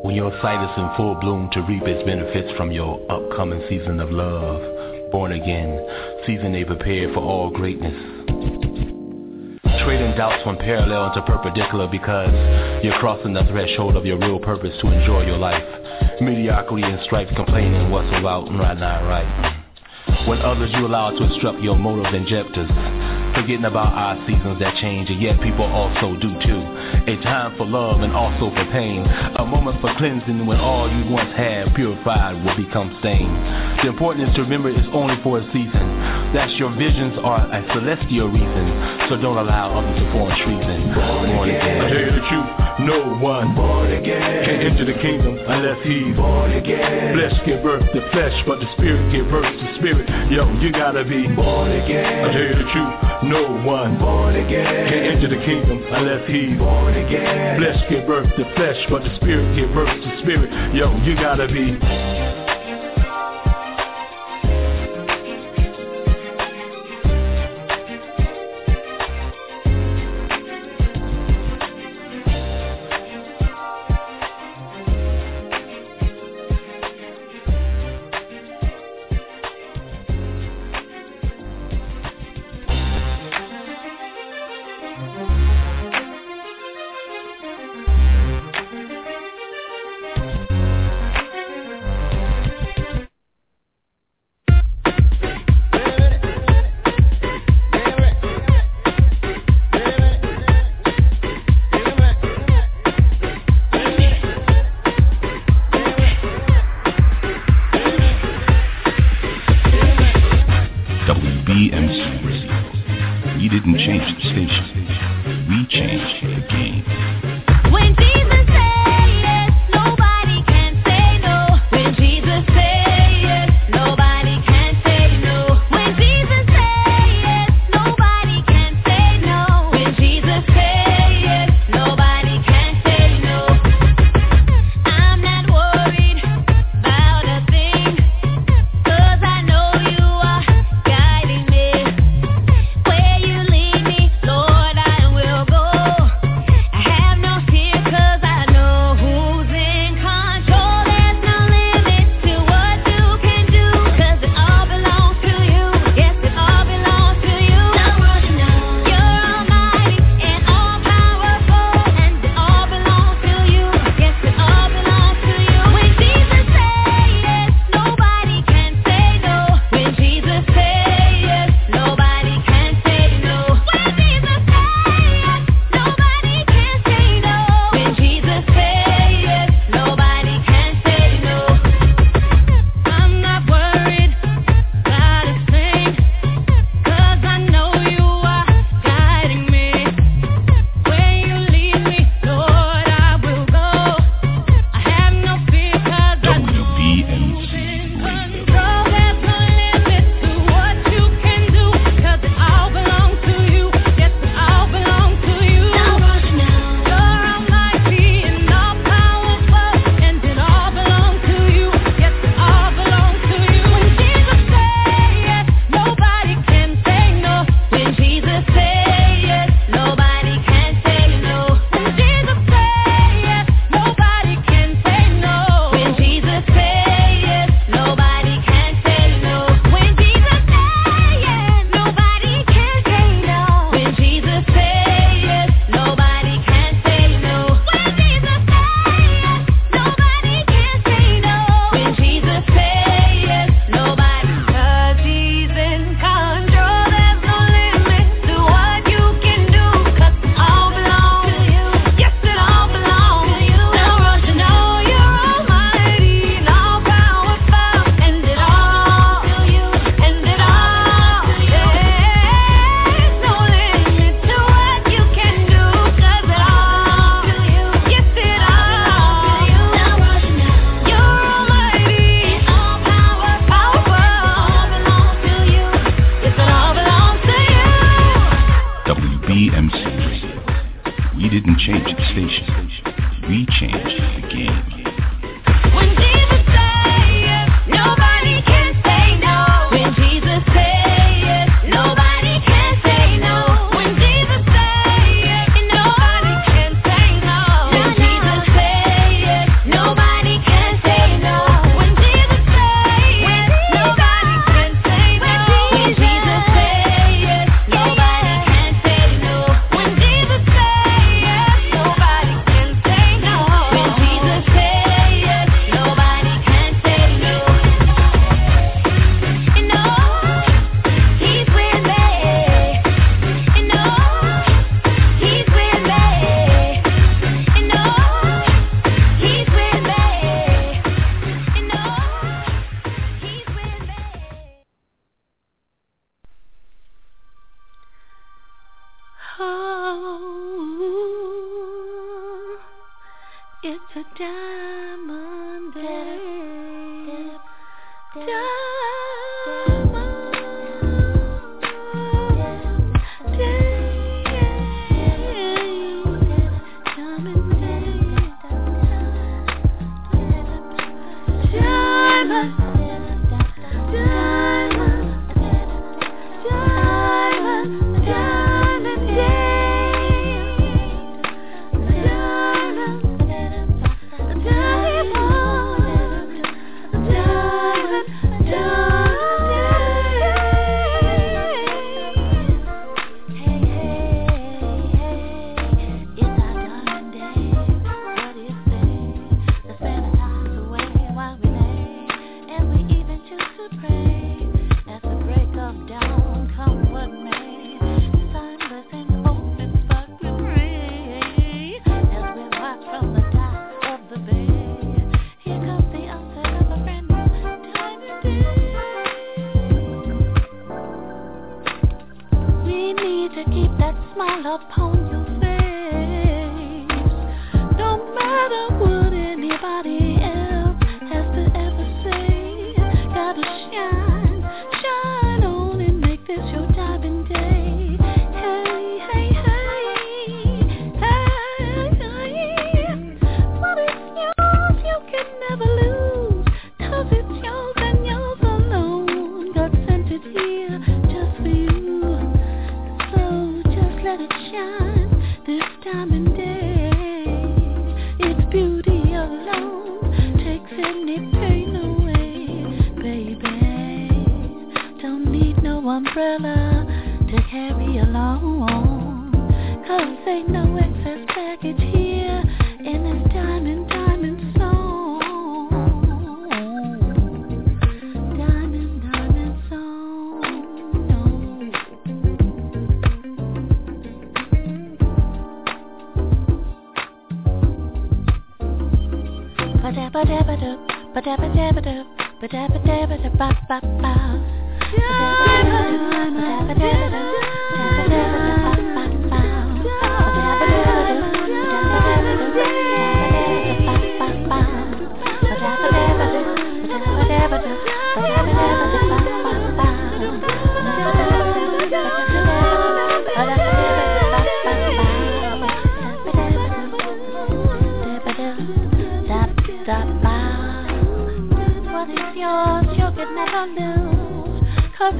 When your sight is in full bloom to reap its benefits from your upcoming season of love, born again, season they prepared for all greatness. Trading doubts from parallel into perpendicular because you're crossing the threshold of your real purpose to enjoy your life. Mediocrity and strife complaining what's about and right not right. When others you allow to instruct your motive injectors, forgetting about our seasons that change, and yet people also do too. A time for love and also for pain. A moment for cleansing when all you once had purified will become stained. The important is to remember it's only for a season. That your visions are a celestial reason. So don't allow others to form treason. Born again. I tell you the truth, no one born again can enter the kingdom unless he's born again. Flesh give birth to flesh, but the spirit give birth to spirit. Yo, you gotta be born again. I tell you the truth, no one born again can enter the kingdom unless he's born again. Flesh give birth to flesh, but the spirit give birth to spirit. Yo, you gotta be. baby. Don't need no umbrella to carry along. Cause ain't no excess baggage here in this diamond, diamond zone. Diamond, diamond zone. No ba da ba da ba da ba ba ba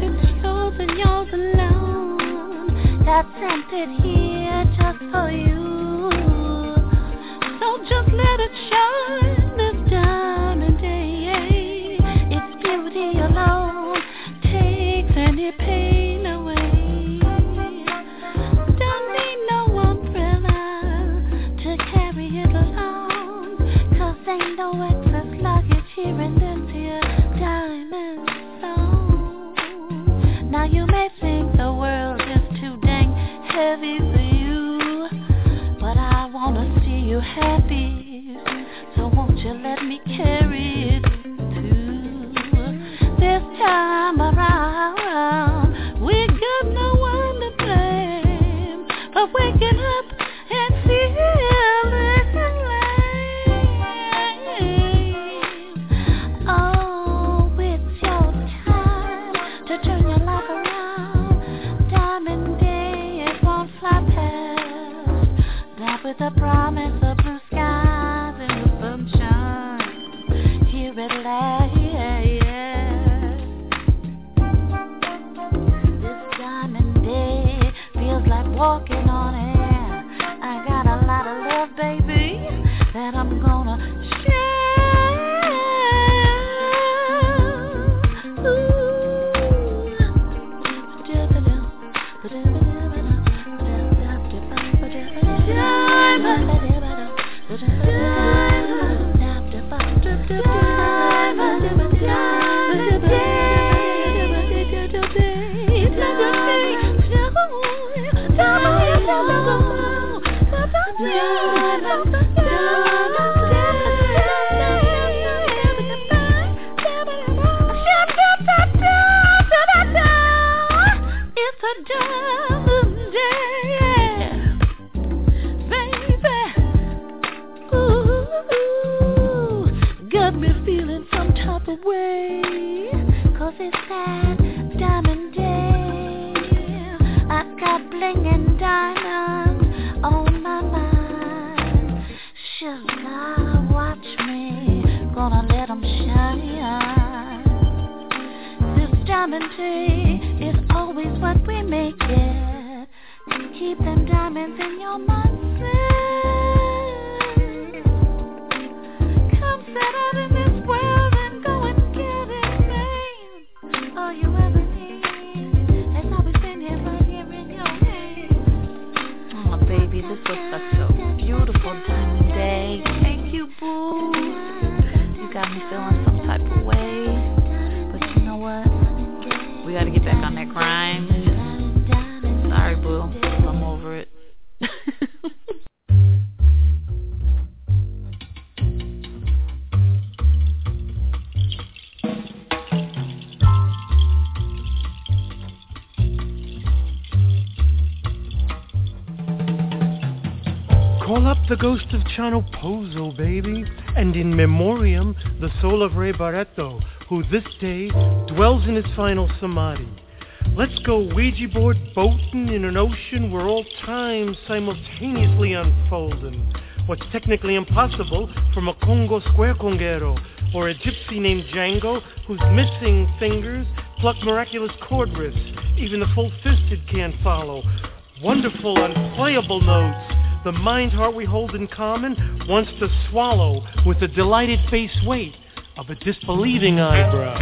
broken souls and yours alone. That's emptied here just for you. Ghost Pozo, baby, and in memoriam the soul of Ray Barretto, who this day dwells in his final samadhi. Let's go Ouija board boating in an ocean where all time simultaneously unfolding. What's technically impossible from a Congo square congero or a gypsy named Django whose missing fingers pluck miraculous chord riffs even the full-fisted can't follow. Wonderful, unplayable notes the mind heart we hold in common wants to swallow with the delighted face weight of a disbelieving eyebrow.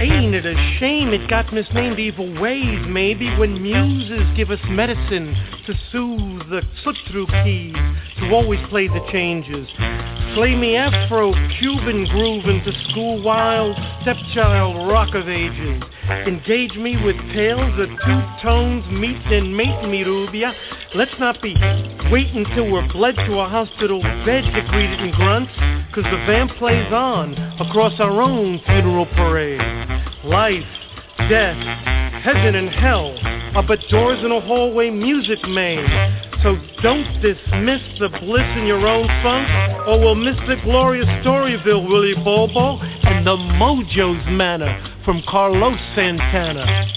Ain't it a shame it got misnamed evil ways, maybe, when muses give us medicine to soothe the slip-through keys, to always play the changes. Slay me Afro, Cuban groove into school wild, stepchild rock of ages. Engage me with tales of two tones, meet and mate me, Rubia. Let's not be waiting till we're bled to a hospital bed to greet it in grunts, cause the vamp plays on across our own funeral parade. Life, death, heaven and hell are but doors in a hallway music made. So don't dismiss the bliss in your own funk, or we'll miss the glorious Storyville, Willie Bobo, and the Mojo's manna from Carlos Santana.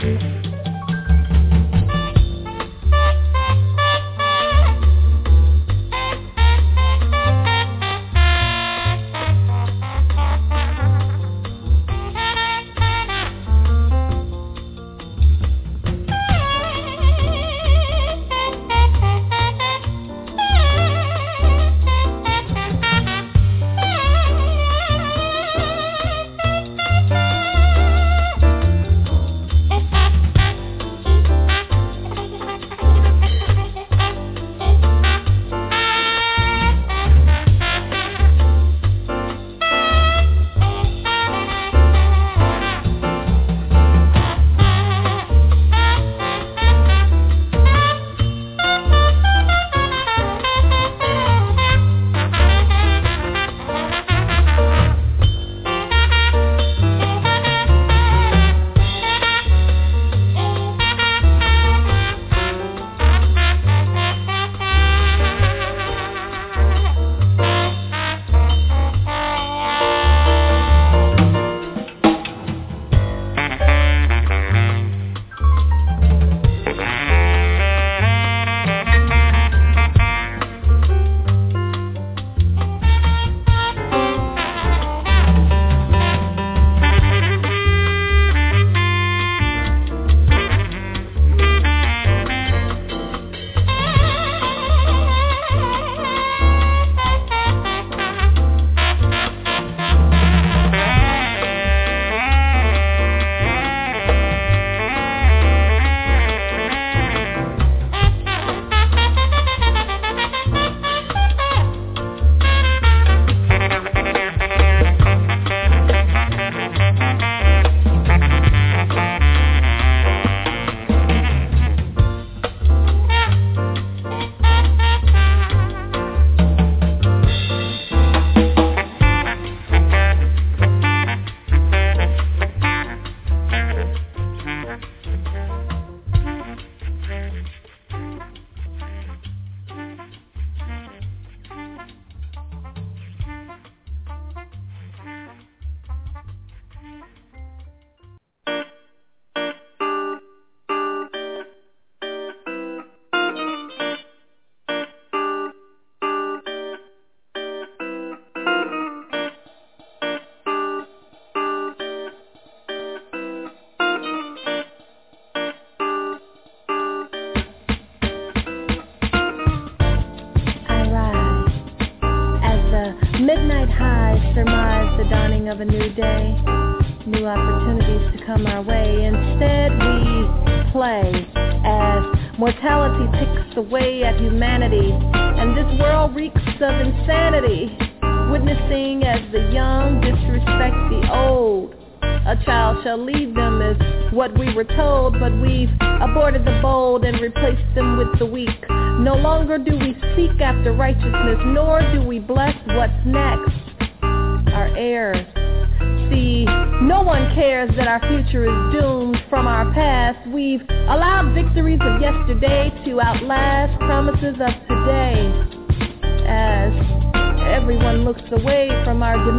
Thank you.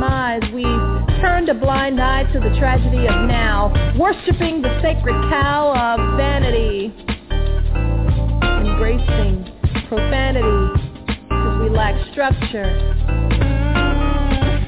Demise, we turned a blind eye to the tragedy of now, worshiping the sacred cow of vanity, embracing profanity because we lack structure.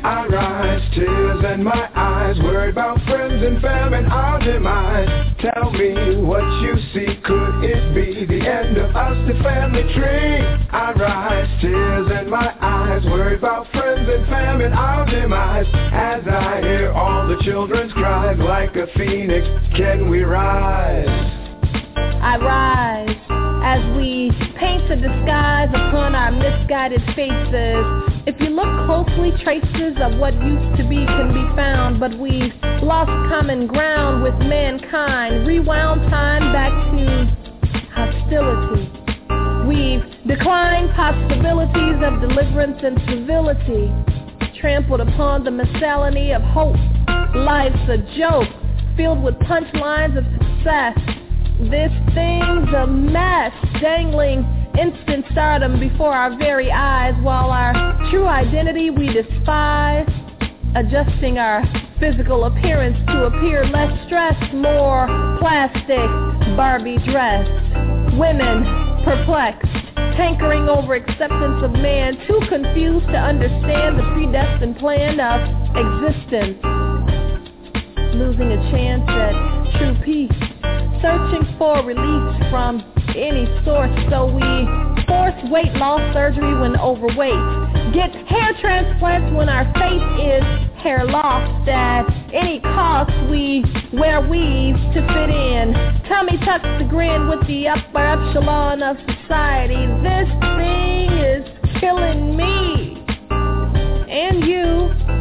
I rise, tears in my eyes, worried about friends and family, our demise. Tell me what you see, could it be the end of us, the family tree? I rise, tears in my eyes, worried about friends and family, our demise. As I hear all the children's cries like a phoenix, can we rise? I rise as we paint a disguise upon our misguided faces. If you look closely, traces of what used to be can be found, but we've lost common ground with mankind, rewound time back to hostility. We've declined possibilities of deliverance and civility, trampled upon the miscellany of hope. Life's a joke, filled with punchlines of success. This thing's a mess, dangling instant stardom before our very eyes, while our true identity we despise, adjusting our physical appearance to appear less stressed, more plastic, Barbie dressed. Women perplexed, hankering over acceptance of man, too confused to understand the predestined plan of existence. Losing a chance at true peace searching for relief from any source, so we force weight loss surgery when overweight. Get hair transplants when our face is hair loss. At any cost, we wear weaves to fit in. Tummy tucks to grin with the upper echelon of society. This thing is killing me and you.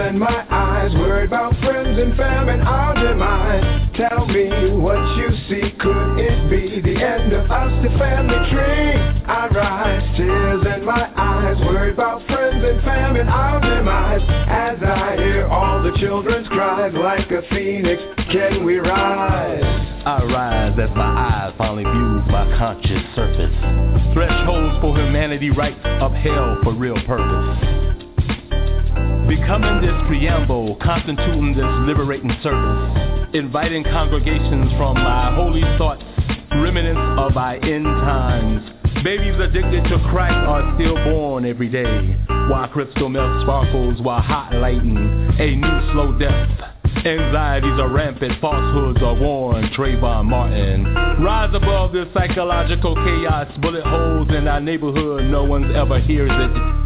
In my eyes, worried about friends and family, our demise. Tell me what you see, could it be the end of us, the family tree? I rise, tears in my eyes, worried about friends and family, our demise. As I hear all the children's cries like a phoenix, can we rise? I rise as my eyes finally view my conscious surface. Thresholds for humanity rights upheld for real purpose. Becoming this preamble, constituting this liberating service, inviting congregations from my holy thoughts, remnants of my end times. Babies addicted to crack are still born every day, while crystal milk sparkles while hot highlighting a new slow death. Anxieties are rampant, falsehoods are worn, Trayvon Martin. Rise above this psychological chaos, bullet holes in our neighborhood, no one ever hears it.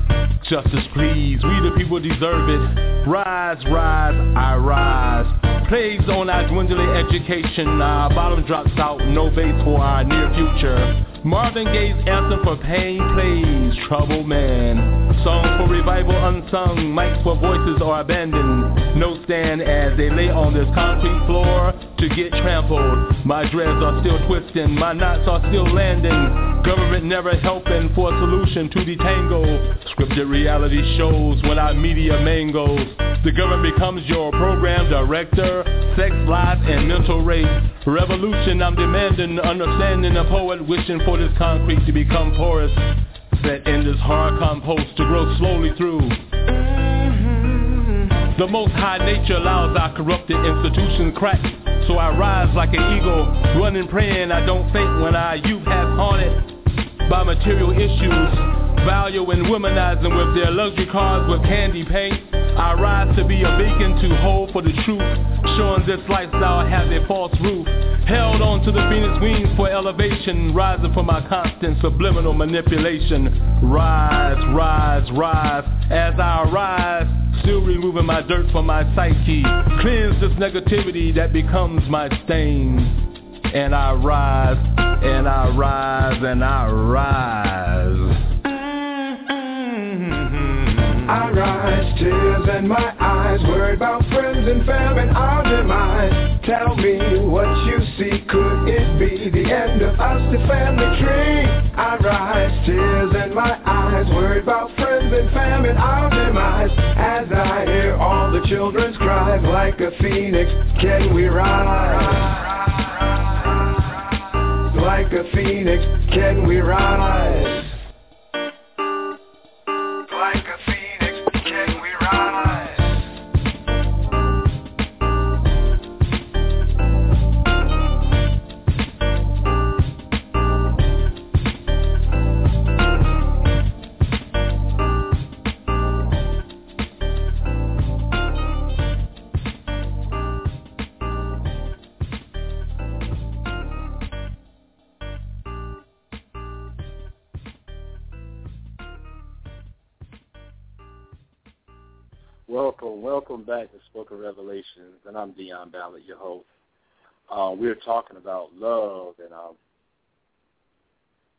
Justice please, we the people deserve it. Rise, rise, I rise. Plays on our dwindling education, our bottom drops out, no base for our near future. Marvin Gaye's anthem for pain plays, trouble man. Songs for revival unsung, mics for voices are abandoned. No stand as they lay on this concrete floor to get trampled. My dreads are still twisting, my knots are still landing. Government never helping for a solution to detangle. Scripted reality shows when our media mangoes. The government becomes your program director. Sex, lies, and mental rape. Revolution, I'm demanding understanding a poet wishing for this concrete to become porous. Set in this hard compost to grow slowly through. The most high nature allows our corrupted institutions crack. So I rise like an eagle, running praying I don't faint when our youth have haunted by material issues. Value and womanizing with their luxury cars with candy paint. I rise to be a beacon to hold for the truth, showing this lifestyle has a false roof. Held on to the phoenix wings for elevation, rising from my constant subliminal manipulation. Rise, rise, rise, as I rise, still removing my dirt from my psyche. Cleanse this negativity that becomes my stain. And I rise, and I rise, and I rise. I rise, tears in my eyes, worried about friends and family, our demise. Tell me what you see, could it be the end of us, the family tree? I rise, tears in my eyes, worried about friends and family, our demise. As I hear all the children's cries, like a phoenix, can we rise? Like a phoenix, can we rise? Welcome, back to Spoken Revelations, and I'm Deon Ballard, your host. Uh, we're talking about love, and um,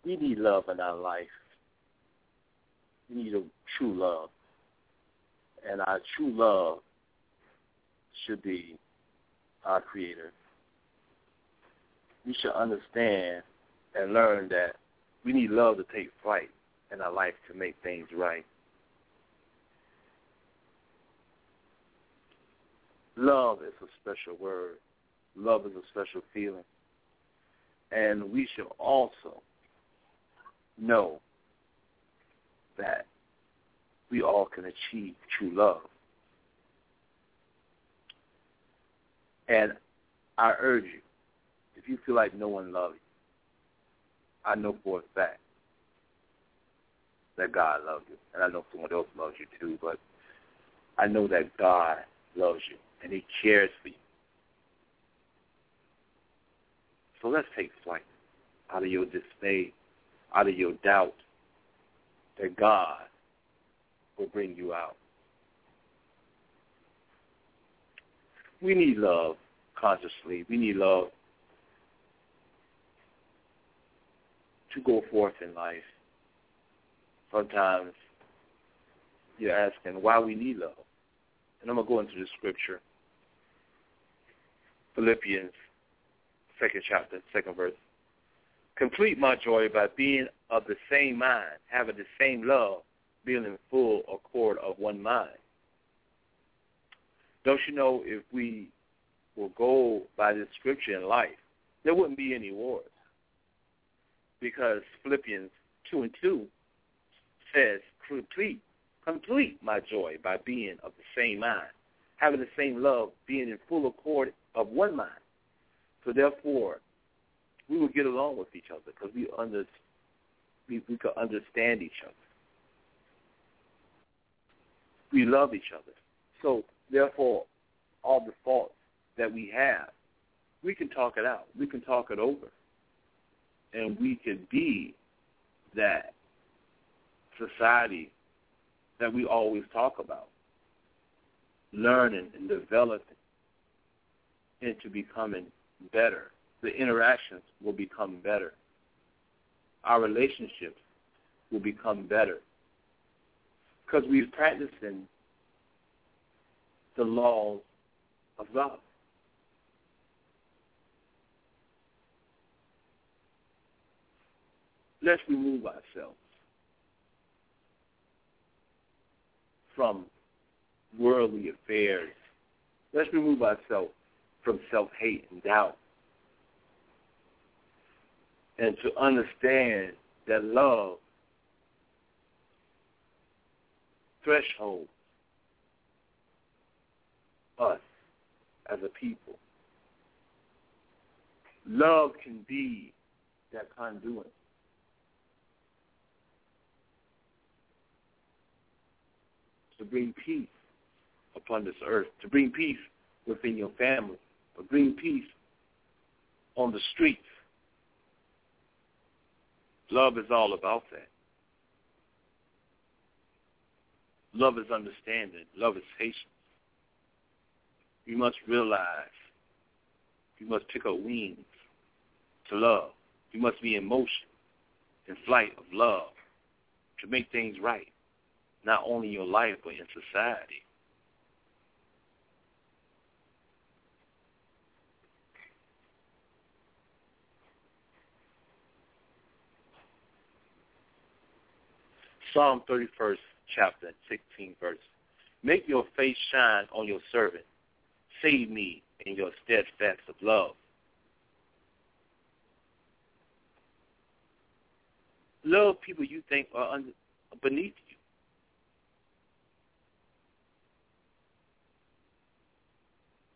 we need love in our life. We need a true love, and our true love should be our Creator. We should understand and learn that we need love to take flight in our life to make things right. Love is a special word. Love is a special feeling. And we should also know that we all can achieve true love. And I urge you, if you feel like no one loves you, I know for a fact that God loves you. And I know someone else loves you too, but I know that God loves you and he cares for you. So let's take flight out of your dismay, out of your doubt that God will bring you out. We need love consciously. We need love to go forth in life. Sometimes you're asking why we need love. And I'm going to go into the scripture. Philippians, second chapter, second verse. Complete my joy by being of the same mind, having the same love, being in full accord of one mind. Don't you know if we will go by this scripture in life, there wouldn't be any wars. Because Philippians 2 and 2 says, complete, complete my joy by being of the same mind, having the same love, being in full accord of one mind. So therefore, we will get along with each other because we under we, we could understand each other. We love each other. So therefore, all the faults that we have, we can talk it out. We can talk it over. And we can be that society that we always talk about. Learning and developing into becoming better. The interactions will become better. Our relationships will become better. Because we're practicing the laws of God. Let's remove ourselves from worldly affairs. Let's remove ourselves from self-hate and doubt. And to understand that love thresholds us as a people. Love can be that conduit. To bring peace upon this earth, to bring peace within your family, to bring peace on the streets. Love is all about that. Love is understanding. Love is patience. You must realize you must pick up wings to love. You must be in motion, in flight of love to make things right, not only your life but in society. Psalm 31st chapter, 16 verse. Make your face shine on your servant. Save me in your steadfast of love. Love people you think are under, beneath you.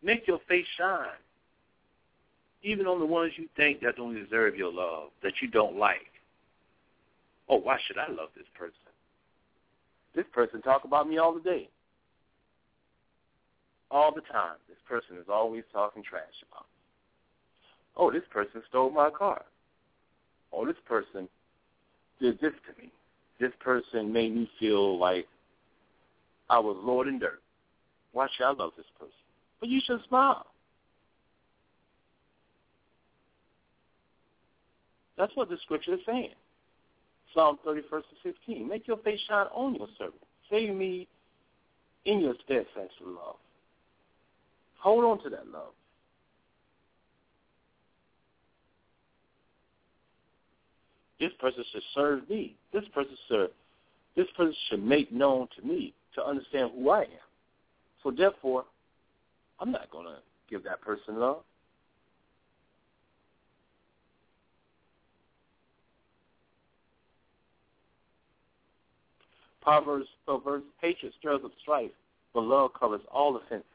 Make your face shine, even on the ones you think that don't deserve your love, that you don't like. Oh, why should I love this person? This person talk about me all the day. All the time. This person is always talking trash about me. Oh, this person stole my car. Oh, this person did this to me. This person made me feel like I was Lord and dirt. Why should I love this person? But you should smile. That's what the scripture is saying. Psalm 31st to 15. Make your face shine on your servant. Save me in your steadfast love. Hold on to that love. This person should serve me. This person should this person should make known to me to understand who I am. So therefore, I'm not gonna give that person love. Proverbs, Proverbs, hatred stirs up strife, but love covers all offenses.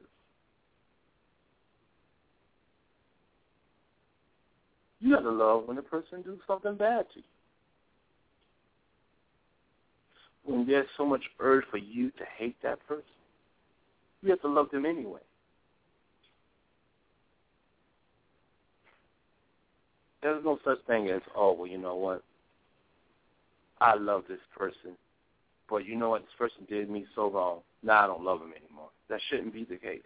You gotta love when a person do something bad to you. When there's so much urge for you to hate that person, you have to love them anyway. There's no such thing as, oh, well, you know what? I love this person, but you know what? This person did me so wrong. Now I don't love him anymore. That shouldn't be the case.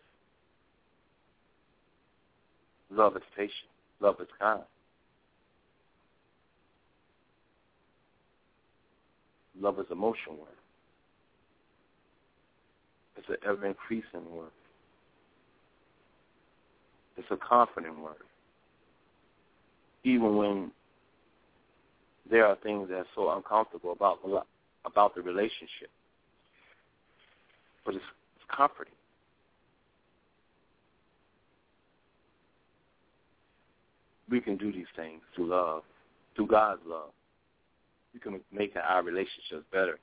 Love is patient. Love is kind. Love is a motion word. It's an ever increasing word. It's a confident word. Even when there are things that are so uncomfortable about about the relationship. But it's, it's comforting. We can do these things through love, through God's love. We can make our relationships better.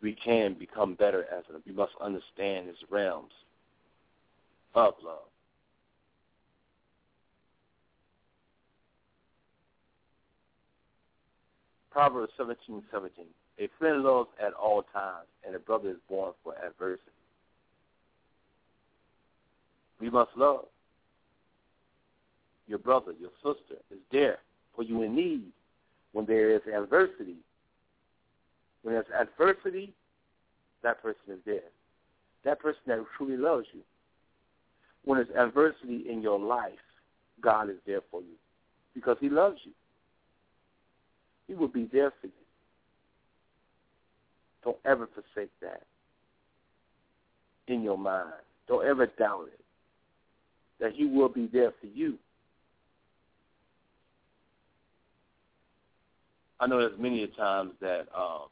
We can become better as a, we must understand its realms of love. Proverbs seventeen seventeen. A friend loves at all times, and a brother is born for adversity. We must love. Your brother, your sister is there for you in need when there is adversity. When there's adversity, that person is there. That person that truly loves you. When there's adversity in your life, God is there for you because he loves you. He will be there for you. Don't ever forsake that in your mind. Don't ever doubt it. That he will be there for you. I know there's many a times that um,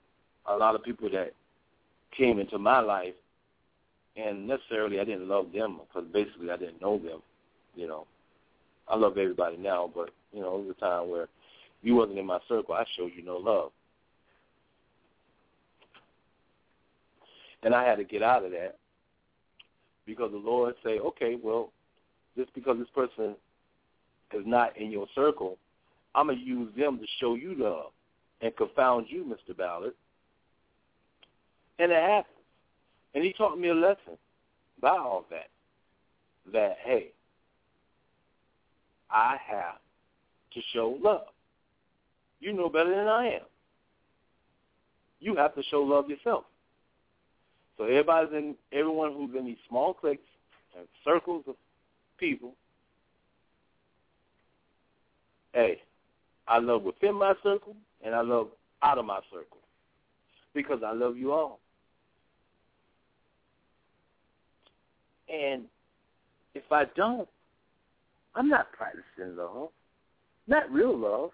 a lot of people that came into my life, and necessarily I didn't love them because basically I didn't know them. You know, I love everybody now, but you know, it was a time where you wasn't in my circle. I showed you no love, and I had to get out of that because the Lord say, okay, well, just because this person is not in your circle, I'm gonna use them to show you love and confound you, Mr. Ballard. And it happens. And he taught me a lesson by all that. That hey, I have to show love. You know better than I am. You have to show love yourself. So everybody's in everyone who's in these small cliques and circles of people. Hey, I love within my circle and I love out of my circle because I love you all. And if I don't, I'm not practicing love. Not real love.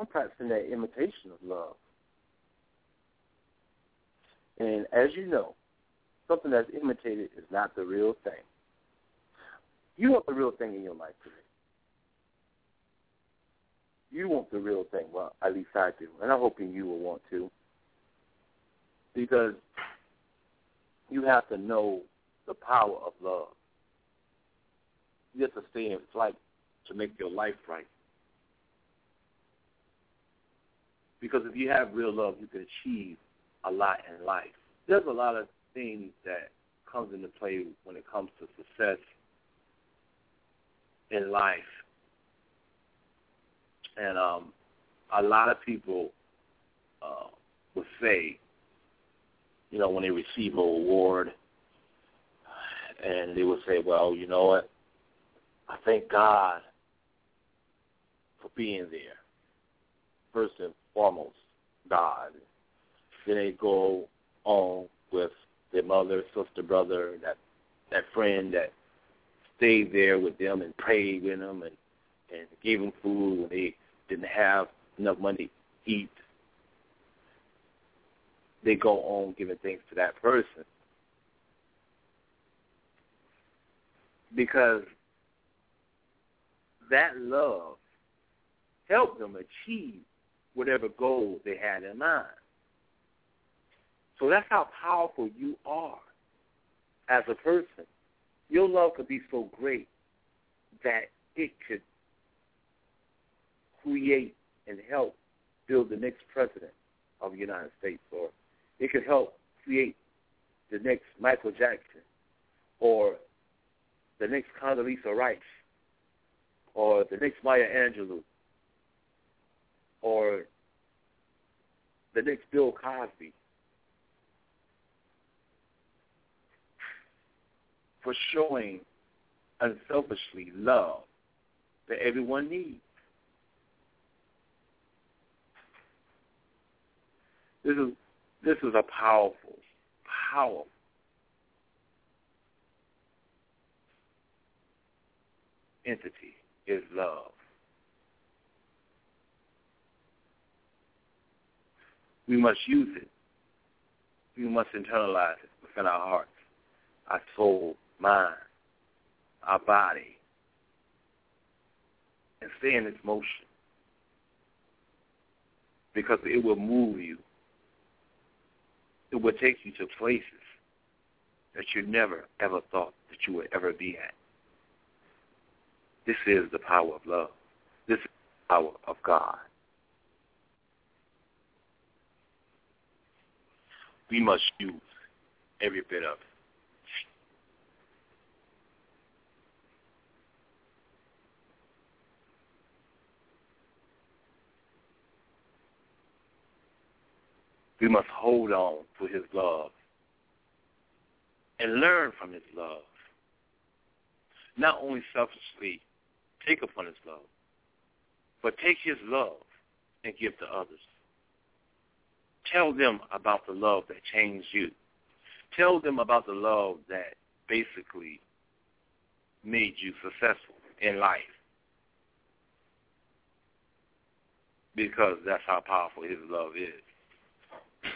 I'm practicing that imitation of love. And as you know, something that's imitated is not the real thing. You want the real thing in your life today. You want the real thing. Well, at least I do. And I'm hoping you will want to. Because you have to know the power of love. You have to stay in flight to make your life right. Because if you have real love, you can achieve a lot in life. There's a lot of things that comes into play when it comes to success in life. And um, a lot of people uh, would say, you know, when they receive an award, and they would say, well, you know what? I thank God for being there. First and foremost, God. Then they go on with their mother, sister, brother, that that friend that stayed there with them and prayed with them and and gave them food when they didn't have enough money to eat. They go on giving thanks to that person because that love helped them achieve whatever goal they had in mind. So that's how powerful you are as a person. Your love could be so great that it could create and help build the next president of the United States, or it could help create the next Michael Jackson, or the next Condoleezza Rice, or the next Maya Angelou, or the next Bill Cosby. For showing unselfishly love that everyone needs. This is this is a powerful, powerful entity is love. We must use it. We must internalize it within our hearts, our soul, mind, our body, and stay in its motion because it will move you. It will take you to places that you never, ever thought that you would ever be at. This is the power of love. This is the power of God. We must use every bit of it. We must hold on to his love and learn from his love. Not only selfishly take upon his love, but take his love and give to others. Tell them about the love that changed you. Tell them about the love that basically made you successful in life. Because that's how powerful his love is.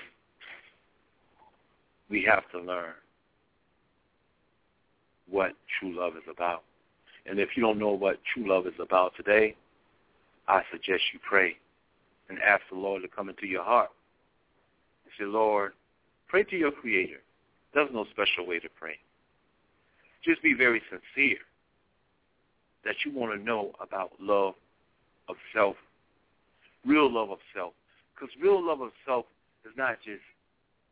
We have to learn what true love is about. And if you don't know what true love is about today, I suggest you pray and ask the Lord to come into your heart. And say, Lord, pray to your Creator. There's no special way to pray. Just be very sincere that you want to know about love of self, real love of self. Because real love of self is not just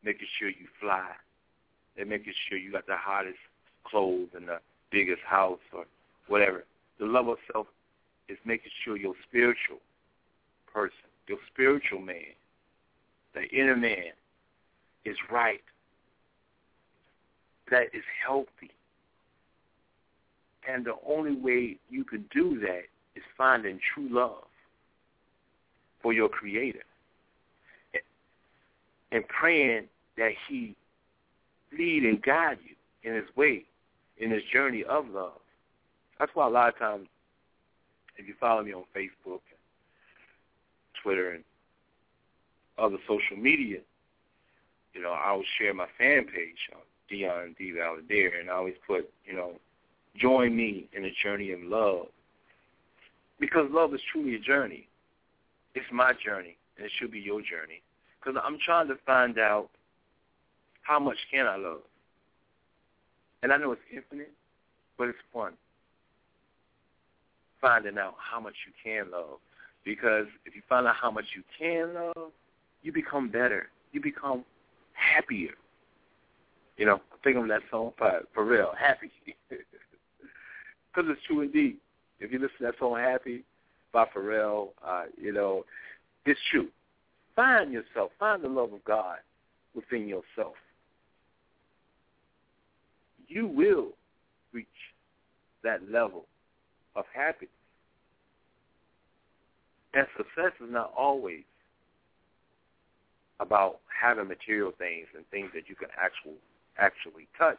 making sure you fly than making sure you got the hottest clothes and the biggest house or whatever. The love of self is making sure your spiritual person, your spiritual man, the inner man, is right, that is healthy. And the only way you can do that is finding true love for your Creator and praying that He lead and guide you in His way, in His journey of love. That's why a lot of times, if you follow me on Facebook, Twitter, and other social media, you know, I always share my fan page, uh, Deon D. Ballard, and I always put, you know, join me in the journey of love. Because love is truly a journey. It's my journey, and it should be your journey. Because I'm trying to find out how much can I love. And I know it's infinite, but it's fun. Finding out how much you can love. Because if you find out how much you can love, you become better. You become happier. You know, think of that song by Pharrell, <laughs> Happy. Because it's true indeed. If you listen to that song, Happy, by Pharrell, uh, you know, it's true. Find yourself. Find the love of God within yourself. You will reach that level of happiness. And success is not always about having material things and things that you can actually actually touch.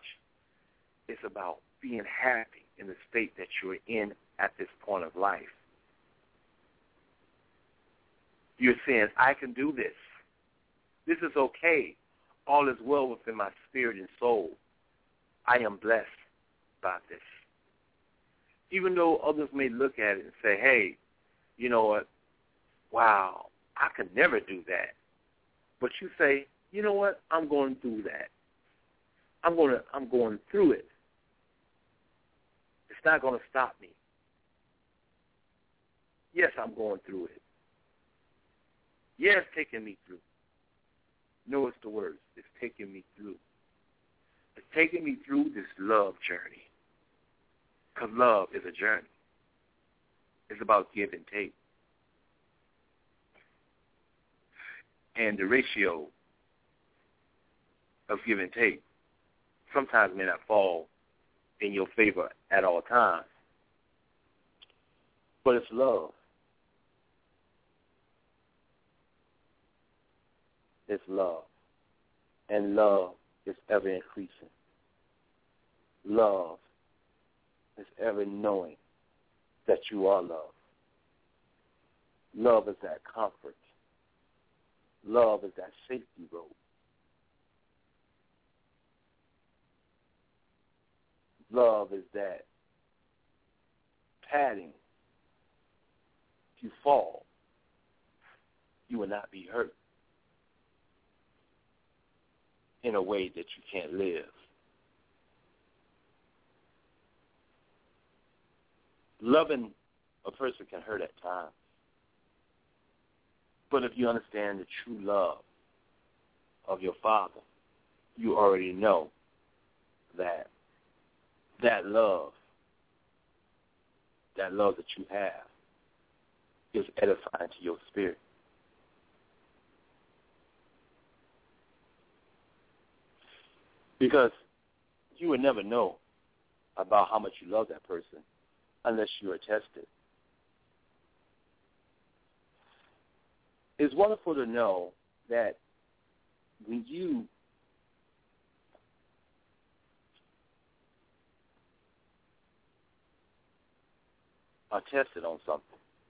It's about being happy in the state that you're in at this point of life. You're saying, I can do this. This is okay. All is well within my spirit and soul. I am blessed by this. Even though others may look at it and say, hey, you know what? Wow, I could never do that. But you say, you know what? I'm going through that. I'm going to I'm going through it. It's not going to stop me. Yes, I'm going through it. Yeah, taking me through. No, it's the words. It's taking me through. It's taking me through this love journey. Because love is a journey. It's about give and take. And the ratio of give and take sometimes may not fall in your favor at all times. But it's love. It's love. And love is ever increasing. Love is ever knowing that you are loved. Love is that comfort. Love is that safety rope. Love is that padding. If you fall, you will not be hurt. in a way that you can't live. Loving a person can hurt at times. But if you understand the true love of your father, you already know that that love, that love that you have, is edifying to your spirit. Because you would never know about how much you love that person unless you are tested. It's wonderful to know that when you are tested on something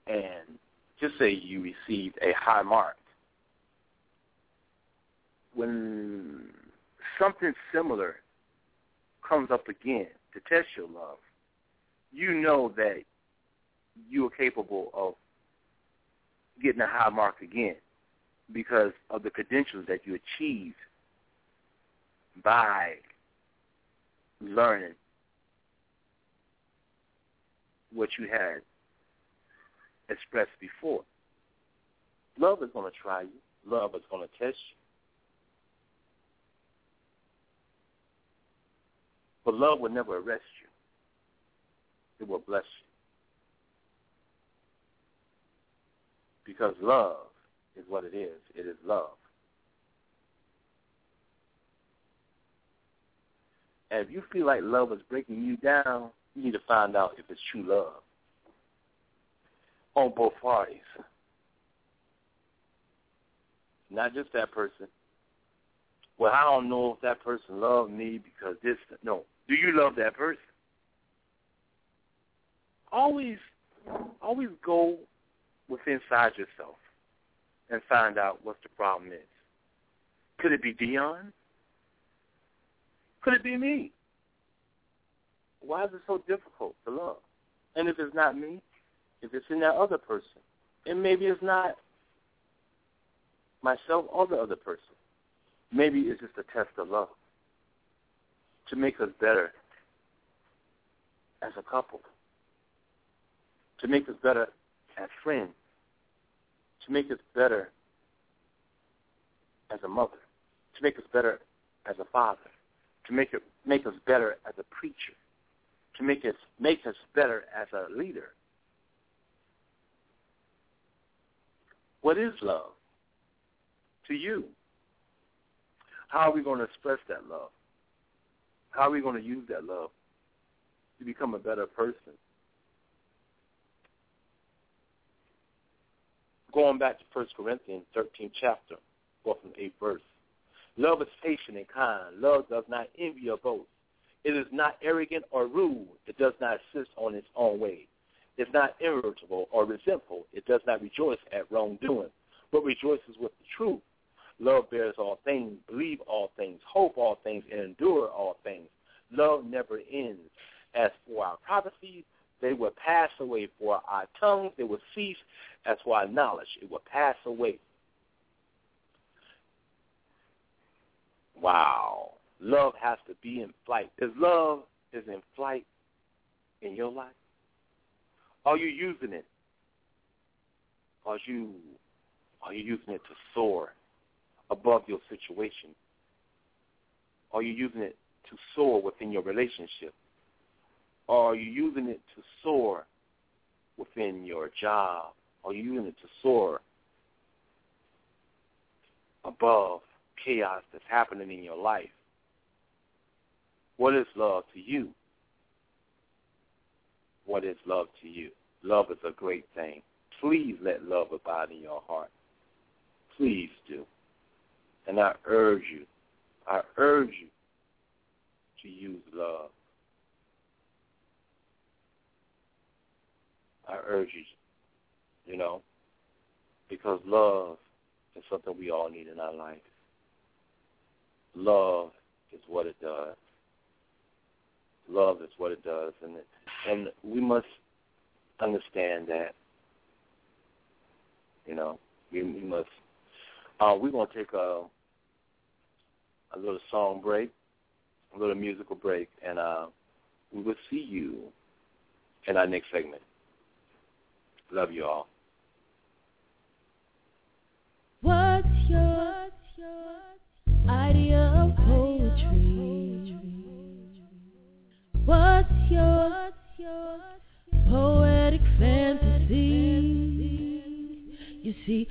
and just say you received a high mark, when something similar comes up again to test your love, you know that you are capable of getting a high mark again because of the credentials that you achieved by learning what you had expressed before. Love is going to try you. Love is going to test you. But love will never arrest you. It will bless you. Because love is what it is. It is love. And if you feel like love is breaking you down, you need to find out if it's true love on both parties. Not just that person. Well, I don't know if that person loved me because this. No. Do you love that person? Always, always go within inside yourself and find out what the problem is. Could it be Deon? Could it be me? Why is it so difficult to love? And if it's not me, if it's in that other person, and maybe it's not myself or the other person, maybe it's just a test of love to make us better as a couple, to make us better as friends, to make us better as a mother, to make us better as a father, to make it make us better as a preacher, to make us make us better as a leader. What is love to you? How are we going to express that love? How are we going to use that love to become a better person? Going back to 1 Corinthians 13 chapter, go from 8th verse. Love is patient and kind. Love does not envy or boast. It is not arrogant or rude. It does not insist on its own way. It is not irritable or resentful. It does not rejoice at wrongdoing, but rejoices with the truth. Love bears all things, believe all things, hope all things, and endure all things. Love never ends. As for our prophecies, they will pass away. For our tongues, they will cease. As for our knowledge, it will pass away. Wow. Love has to be in flight. Is love is in flight in your life? Are you using it? Are you are you using it to soar above your situation? Are you using it to soar within your relationship? Or are you using it to soar within your job? Are you using it to soar above chaos that's happening in your life? What is love to you? What is love to you? Love is a great thing. Please let love abide in your heart. Please do. And I urge you, I urge you to use love. I urge you, you know, because love is something we all need in our life. Love is what it does. Love is what it does, and and we must understand that. You know, we, we must. Uh, we're gonna take a a little song break, a little musical break, and uh, we will see you in our next segment. Love you all. What's your, idea of poetry? What's your poetic fantasy? You see,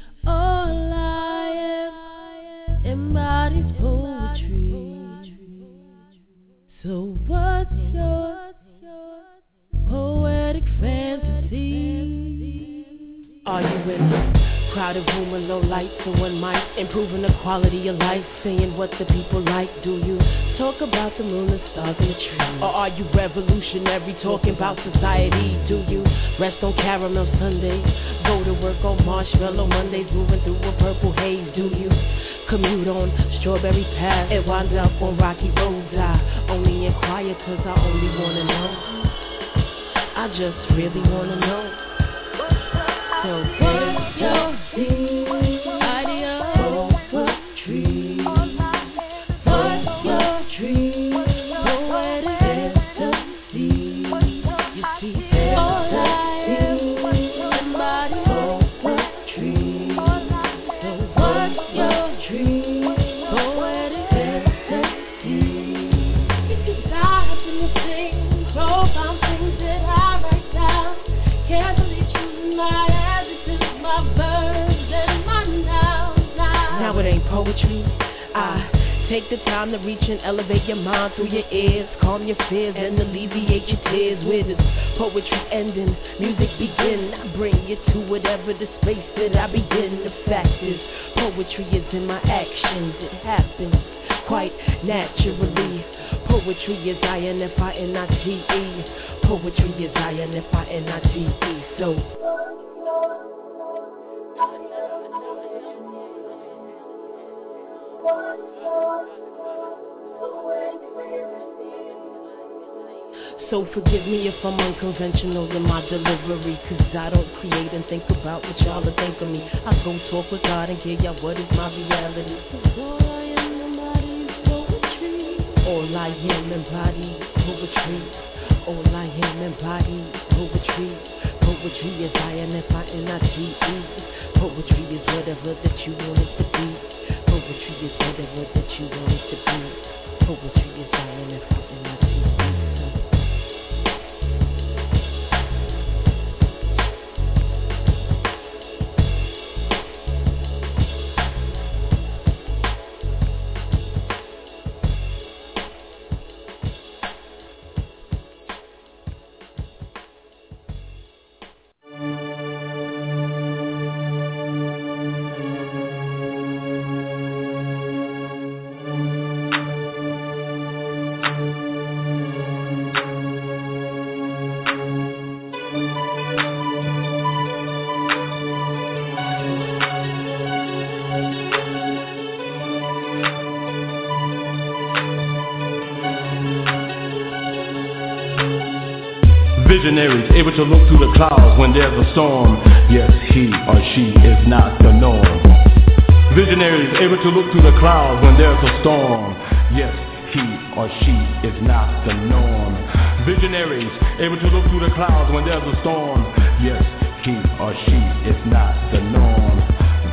a crowded room with low light to one mic, improving the quality of life, saying what the people like? Do you talk about the moon, the stars, and the trees? Or are you revolutionary, talking about society? Do you rest on caramel Sundays, go to work on marshmallow Mondays, moving through a purple haze? Do you commute on strawberry paths and wind up on rocky roads? I only inquire 'cause I only wanna know. I just really wanna know. So what's your idea Take the time to reach and elevate your mind through your ears. Calm your fears and alleviate your tears. with does poetry ending, music begin? I bring you to whatever the space that I begin. The fact is, poetry is in my actions. It happens quite naturally. Poetry is I-N-F-I-N-I-T-E. Poetry is I-N-F-I-N-I-T-E. So... So forgive me if I'm unconventional in my delivery Cause I don't create and think about what y'all are think of me. I go talk with God and give y'all what is my reality. All I am embodies poetry? All I am embodies poetry. All I am embodies poetry. Poetry is I-N-F-I-N-I-T-E Poetry is whatever that you want it to be Poetry is whatever that you want it to be. Poetry is I-N-F-I-N-I-T-E Visionaries able to look through the clouds when there's a storm. Yes, he or she is not the norm. Visionaries able to look through the clouds when there's a storm. Yes, he or she is not the norm. Visionaries able to look through the clouds when there's a storm. Yes, he or she is not the norm.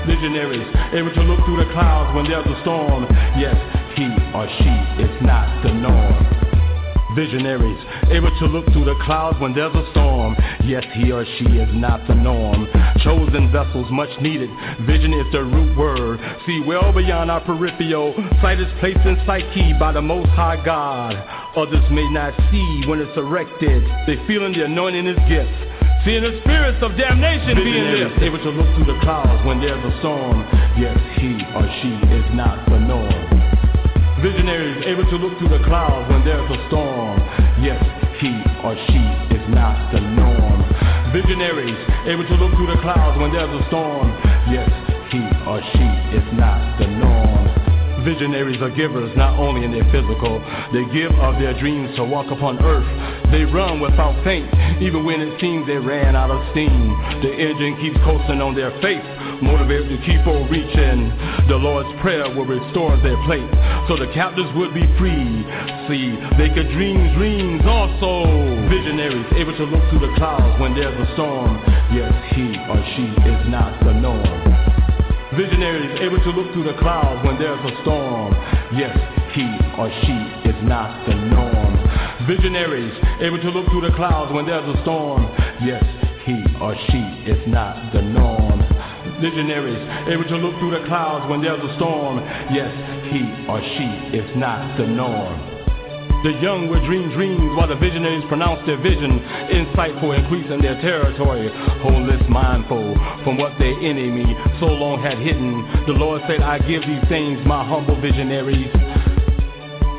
Visionaries able to look through the clouds when there's a storm. Yes, he or she is not the norm. Visionaries able to look through the clouds when there's a storm. Yes, he or she is not the norm. Chosen vessels, much needed. Vision is the root word. See well beyond our peripheral. Sight is placed in psyche by the Most High God. Others may not see when it's erected. They feeling the anointing is gift. Seeing the spirits of damnation being lifted. able to look through the clouds when there's a storm. Yes, he or she is not the norm. Visionaries able to look through the clouds when there's a storm. Yes, he or she is not the norm. Visionaries able to look through the clouds when there's a storm. Yes, he or she is not the norm. Visionaries are givers not only in their physical, they give of their dreams to walk upon earth. They run without faint, even when it seems they ran out of steam. The engine keeps coasting on their faith, motivated to keep on reaching. The Lord's prayer will restore their place so the captives would be free. See, they could dream dreams also. Visionaries able to look through the clouds when there's a storm. Yes, he or she is not the norm. Visionaries able to look through the clouds when there's a storm. Yes, he or she is not the norm. Visionaries able to look through the clouds when there's a storm. Yes, he or she is not the norm. Visionaries able to look through the clouds when there's a storm. Yes, he or she is not the norm. The young will dream dreams while the visionaries pronounce their vision, insightful, increasing their territory. Wholeness mindful from what their enemy so long had hidden. The Lord said, I give these things, my humble visionaries.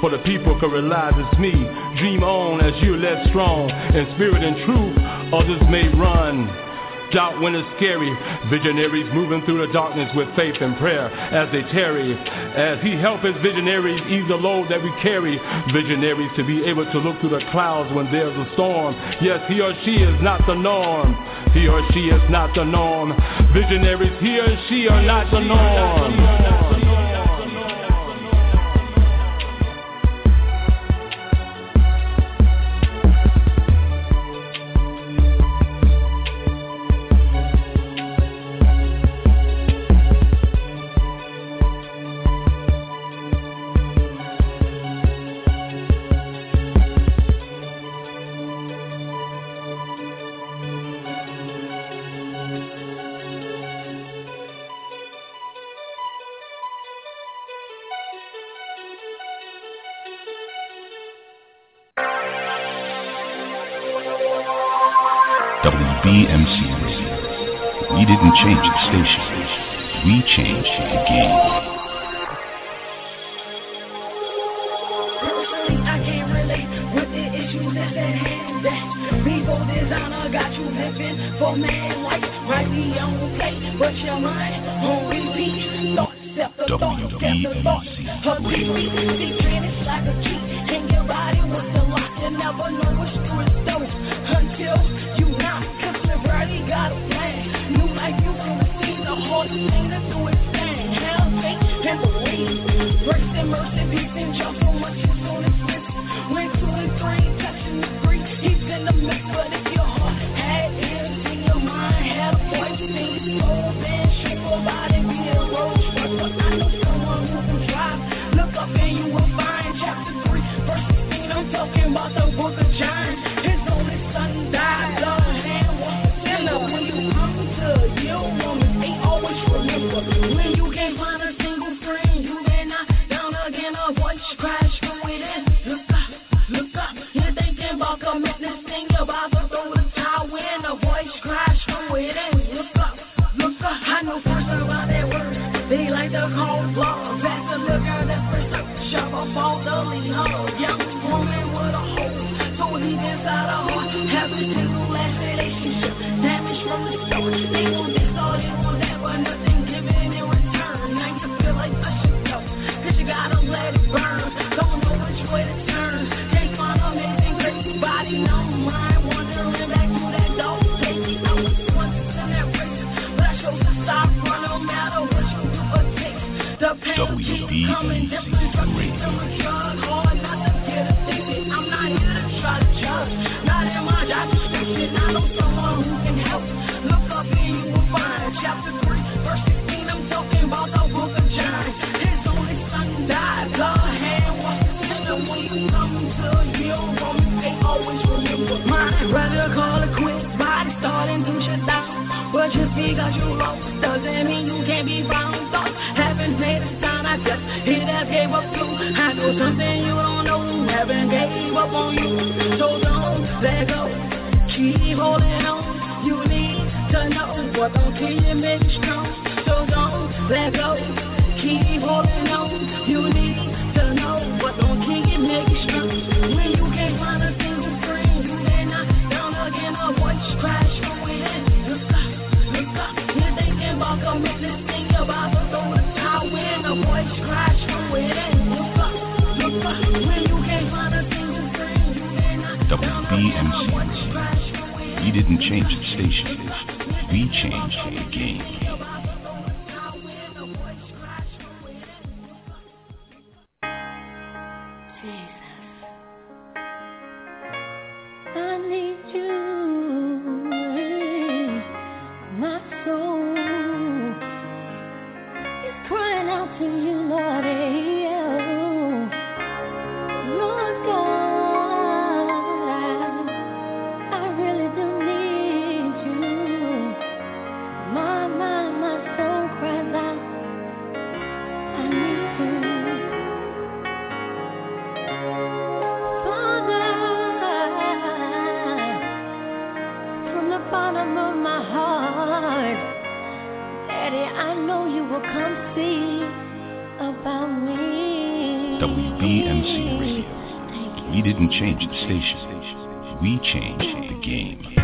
For the people could realize it's me. Dream on as you're less strong. In spirit and truth, others may run. Doubt when it's scary. Visionaries moving through the darkness with faith and prayer as they tarry. As he help his visionaries ease the load that we carry. Visionaries to be able to look through the clouds when there's a storm. Yes, he or she is not the norm. He or she is not the norm. Visionaries, he or she are not the norm. station. up on you, so don't let go. Keep holding on, you need to know what don't kill you, make you strong. You change the station. We change We change the game.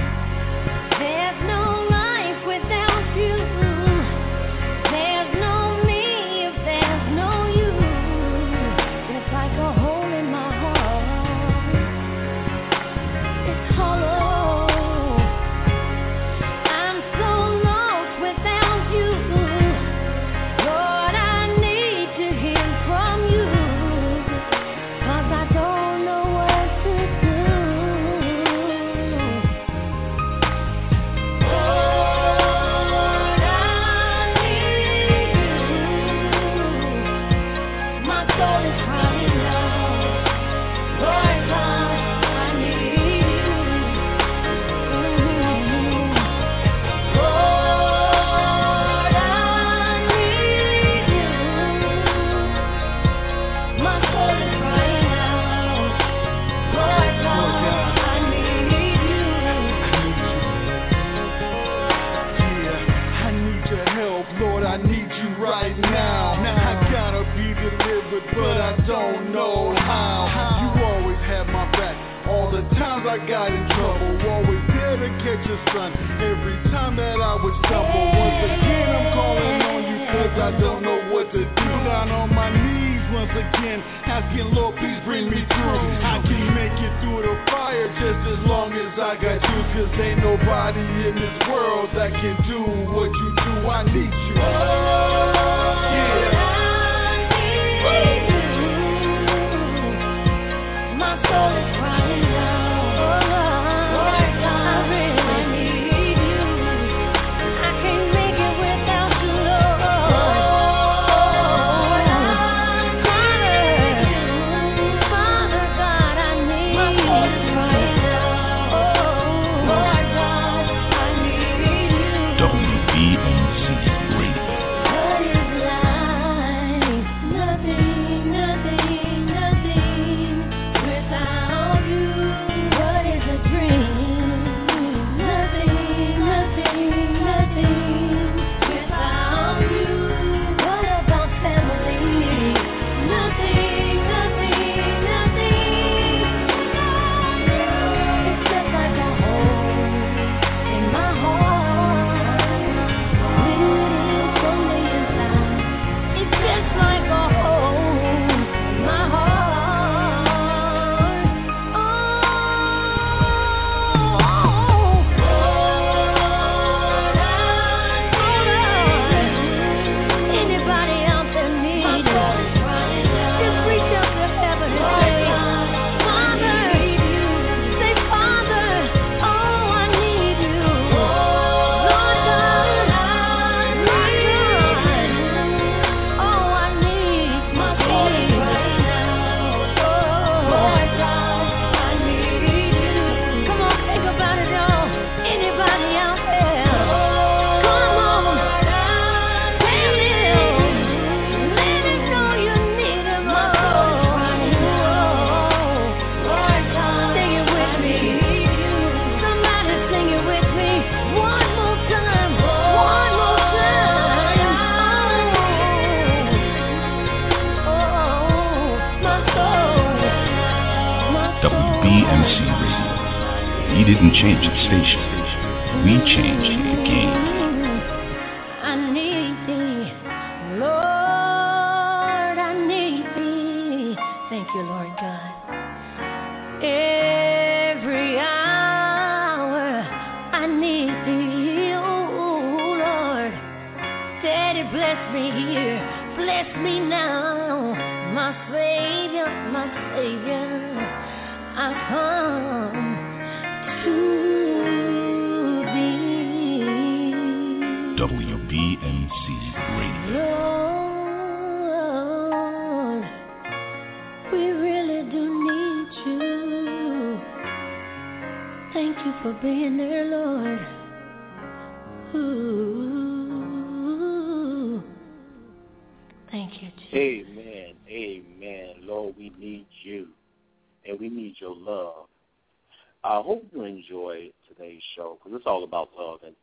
Enjoy today's show because it's all about love, and,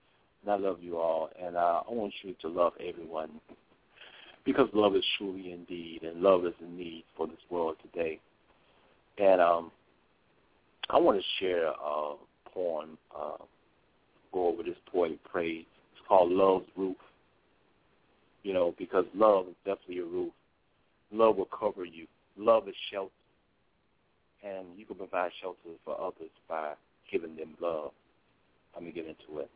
and I love you all, and uh, I want you to love everyone because love is truly indeed, and love is in need for this world today. And um, I want to share a poem, uh, go over this poetic praise. It's called Love's Roof. You know, because love is definitely a roof. Love will cover you. Love is shelter. And you can provide shelter for others by giving them love. Let me get into it.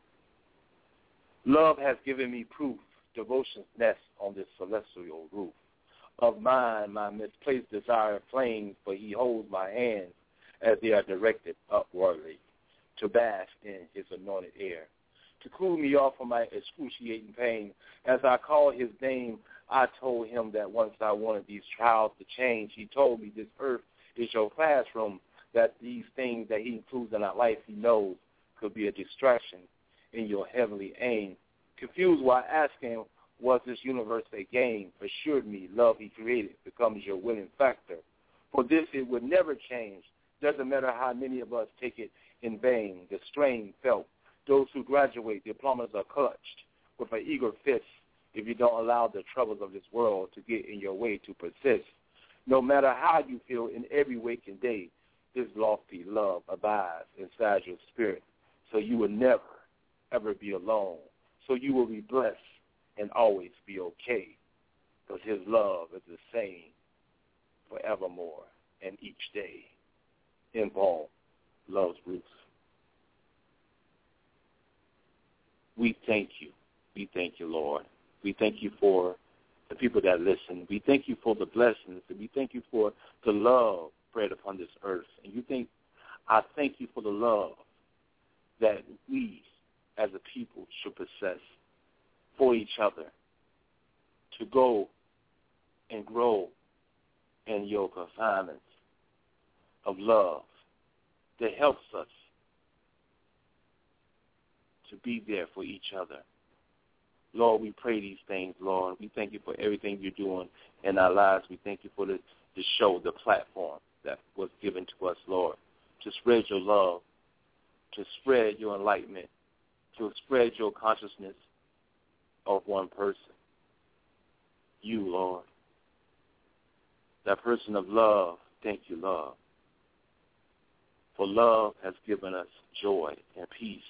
Love has given me proof, devotion's nest on this celestial roof. Of mine, my misplaced desire flames, for he holds my hands as they are directed upwardly to bask in his anointed air. To cool me off from my excruciating pain, as I called his name, I told him that once I wanted these trials to change. He told me this earth is your classroom, that these things that he includes in our life he knows could be a distraction in your heavenly aim. Confused while asking, was this universe a game? Assured me, love he created becomes your willing factor. For this it would never change. Doesn't matter how many of us take it in vain. The strain felt. Those who graduate, diplomas are clutched with an eager fist if you don't allow the troubles of this world to get in your way to persist. No matter how you feel in every waking day, His lofty love abides inside your spirit. So you will never, ever be alone. So you will be blessed and always be okay. Because His love is the same forevermore and each day. In Paul loves Bruce. We thank you. We thank you, Lord. We thank you for the people that listen. We thank you for the blessings. We thank you for the love spread upon this earth. And you think, I thank you for the love that we as a people should possess for each other to go and grow in your assignments of love that helps us to be there for each other. Lord, we pray these things, Lord. We thank you for everything you're doing in our lives. We thank you for the, the show, the platform that was given to us, Lord, to spread your love, to spread your enlightenment, to spread your consciousness of one person. You, Lord. That person of love, thank you, love. For love has given us joy and peace.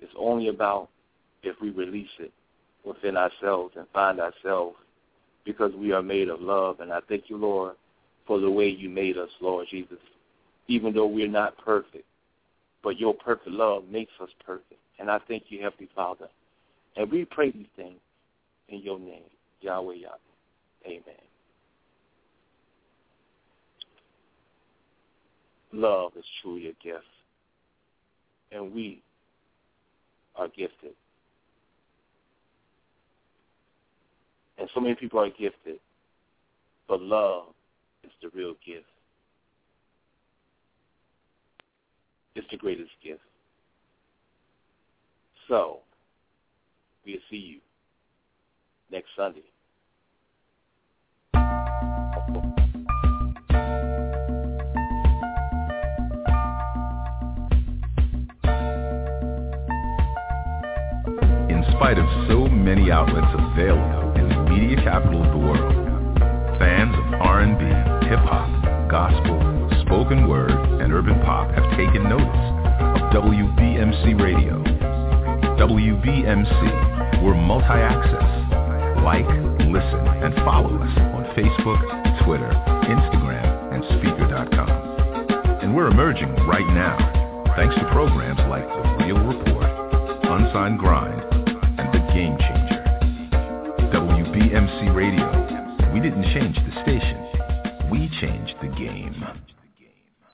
It's only about if we release it within ourselves and find ourselves because we are made of love. And I thank you, Lord, for the way you made us, Lord Jesus. Even though we're not perfect, but your perfect love makes us perfect. And I thank you, Heavenly Father. And we pray these things in your name, Yahweh Yahweh. Amen. Love is truly a gift. And we are gifted. And so many people are gifted, but love is the real gift. It's the greatest gift. So, we'll see you next Sunday. In spite of so many outlets available in the media capital of the world, fans of R&B, hip-hop, gospel, spoken word, and urban pop have taken notice of WBMC Radio. WBMC, we're multi-access. Like, listen, and follow us on Facebook, Twitter, Instagram, and Spreaker.com. And we're emerging right now, thanks to programs like The Real Report, Unsigned Grind, and The Game Changer. WBMC Radio. We didn't change the station. We changed the game.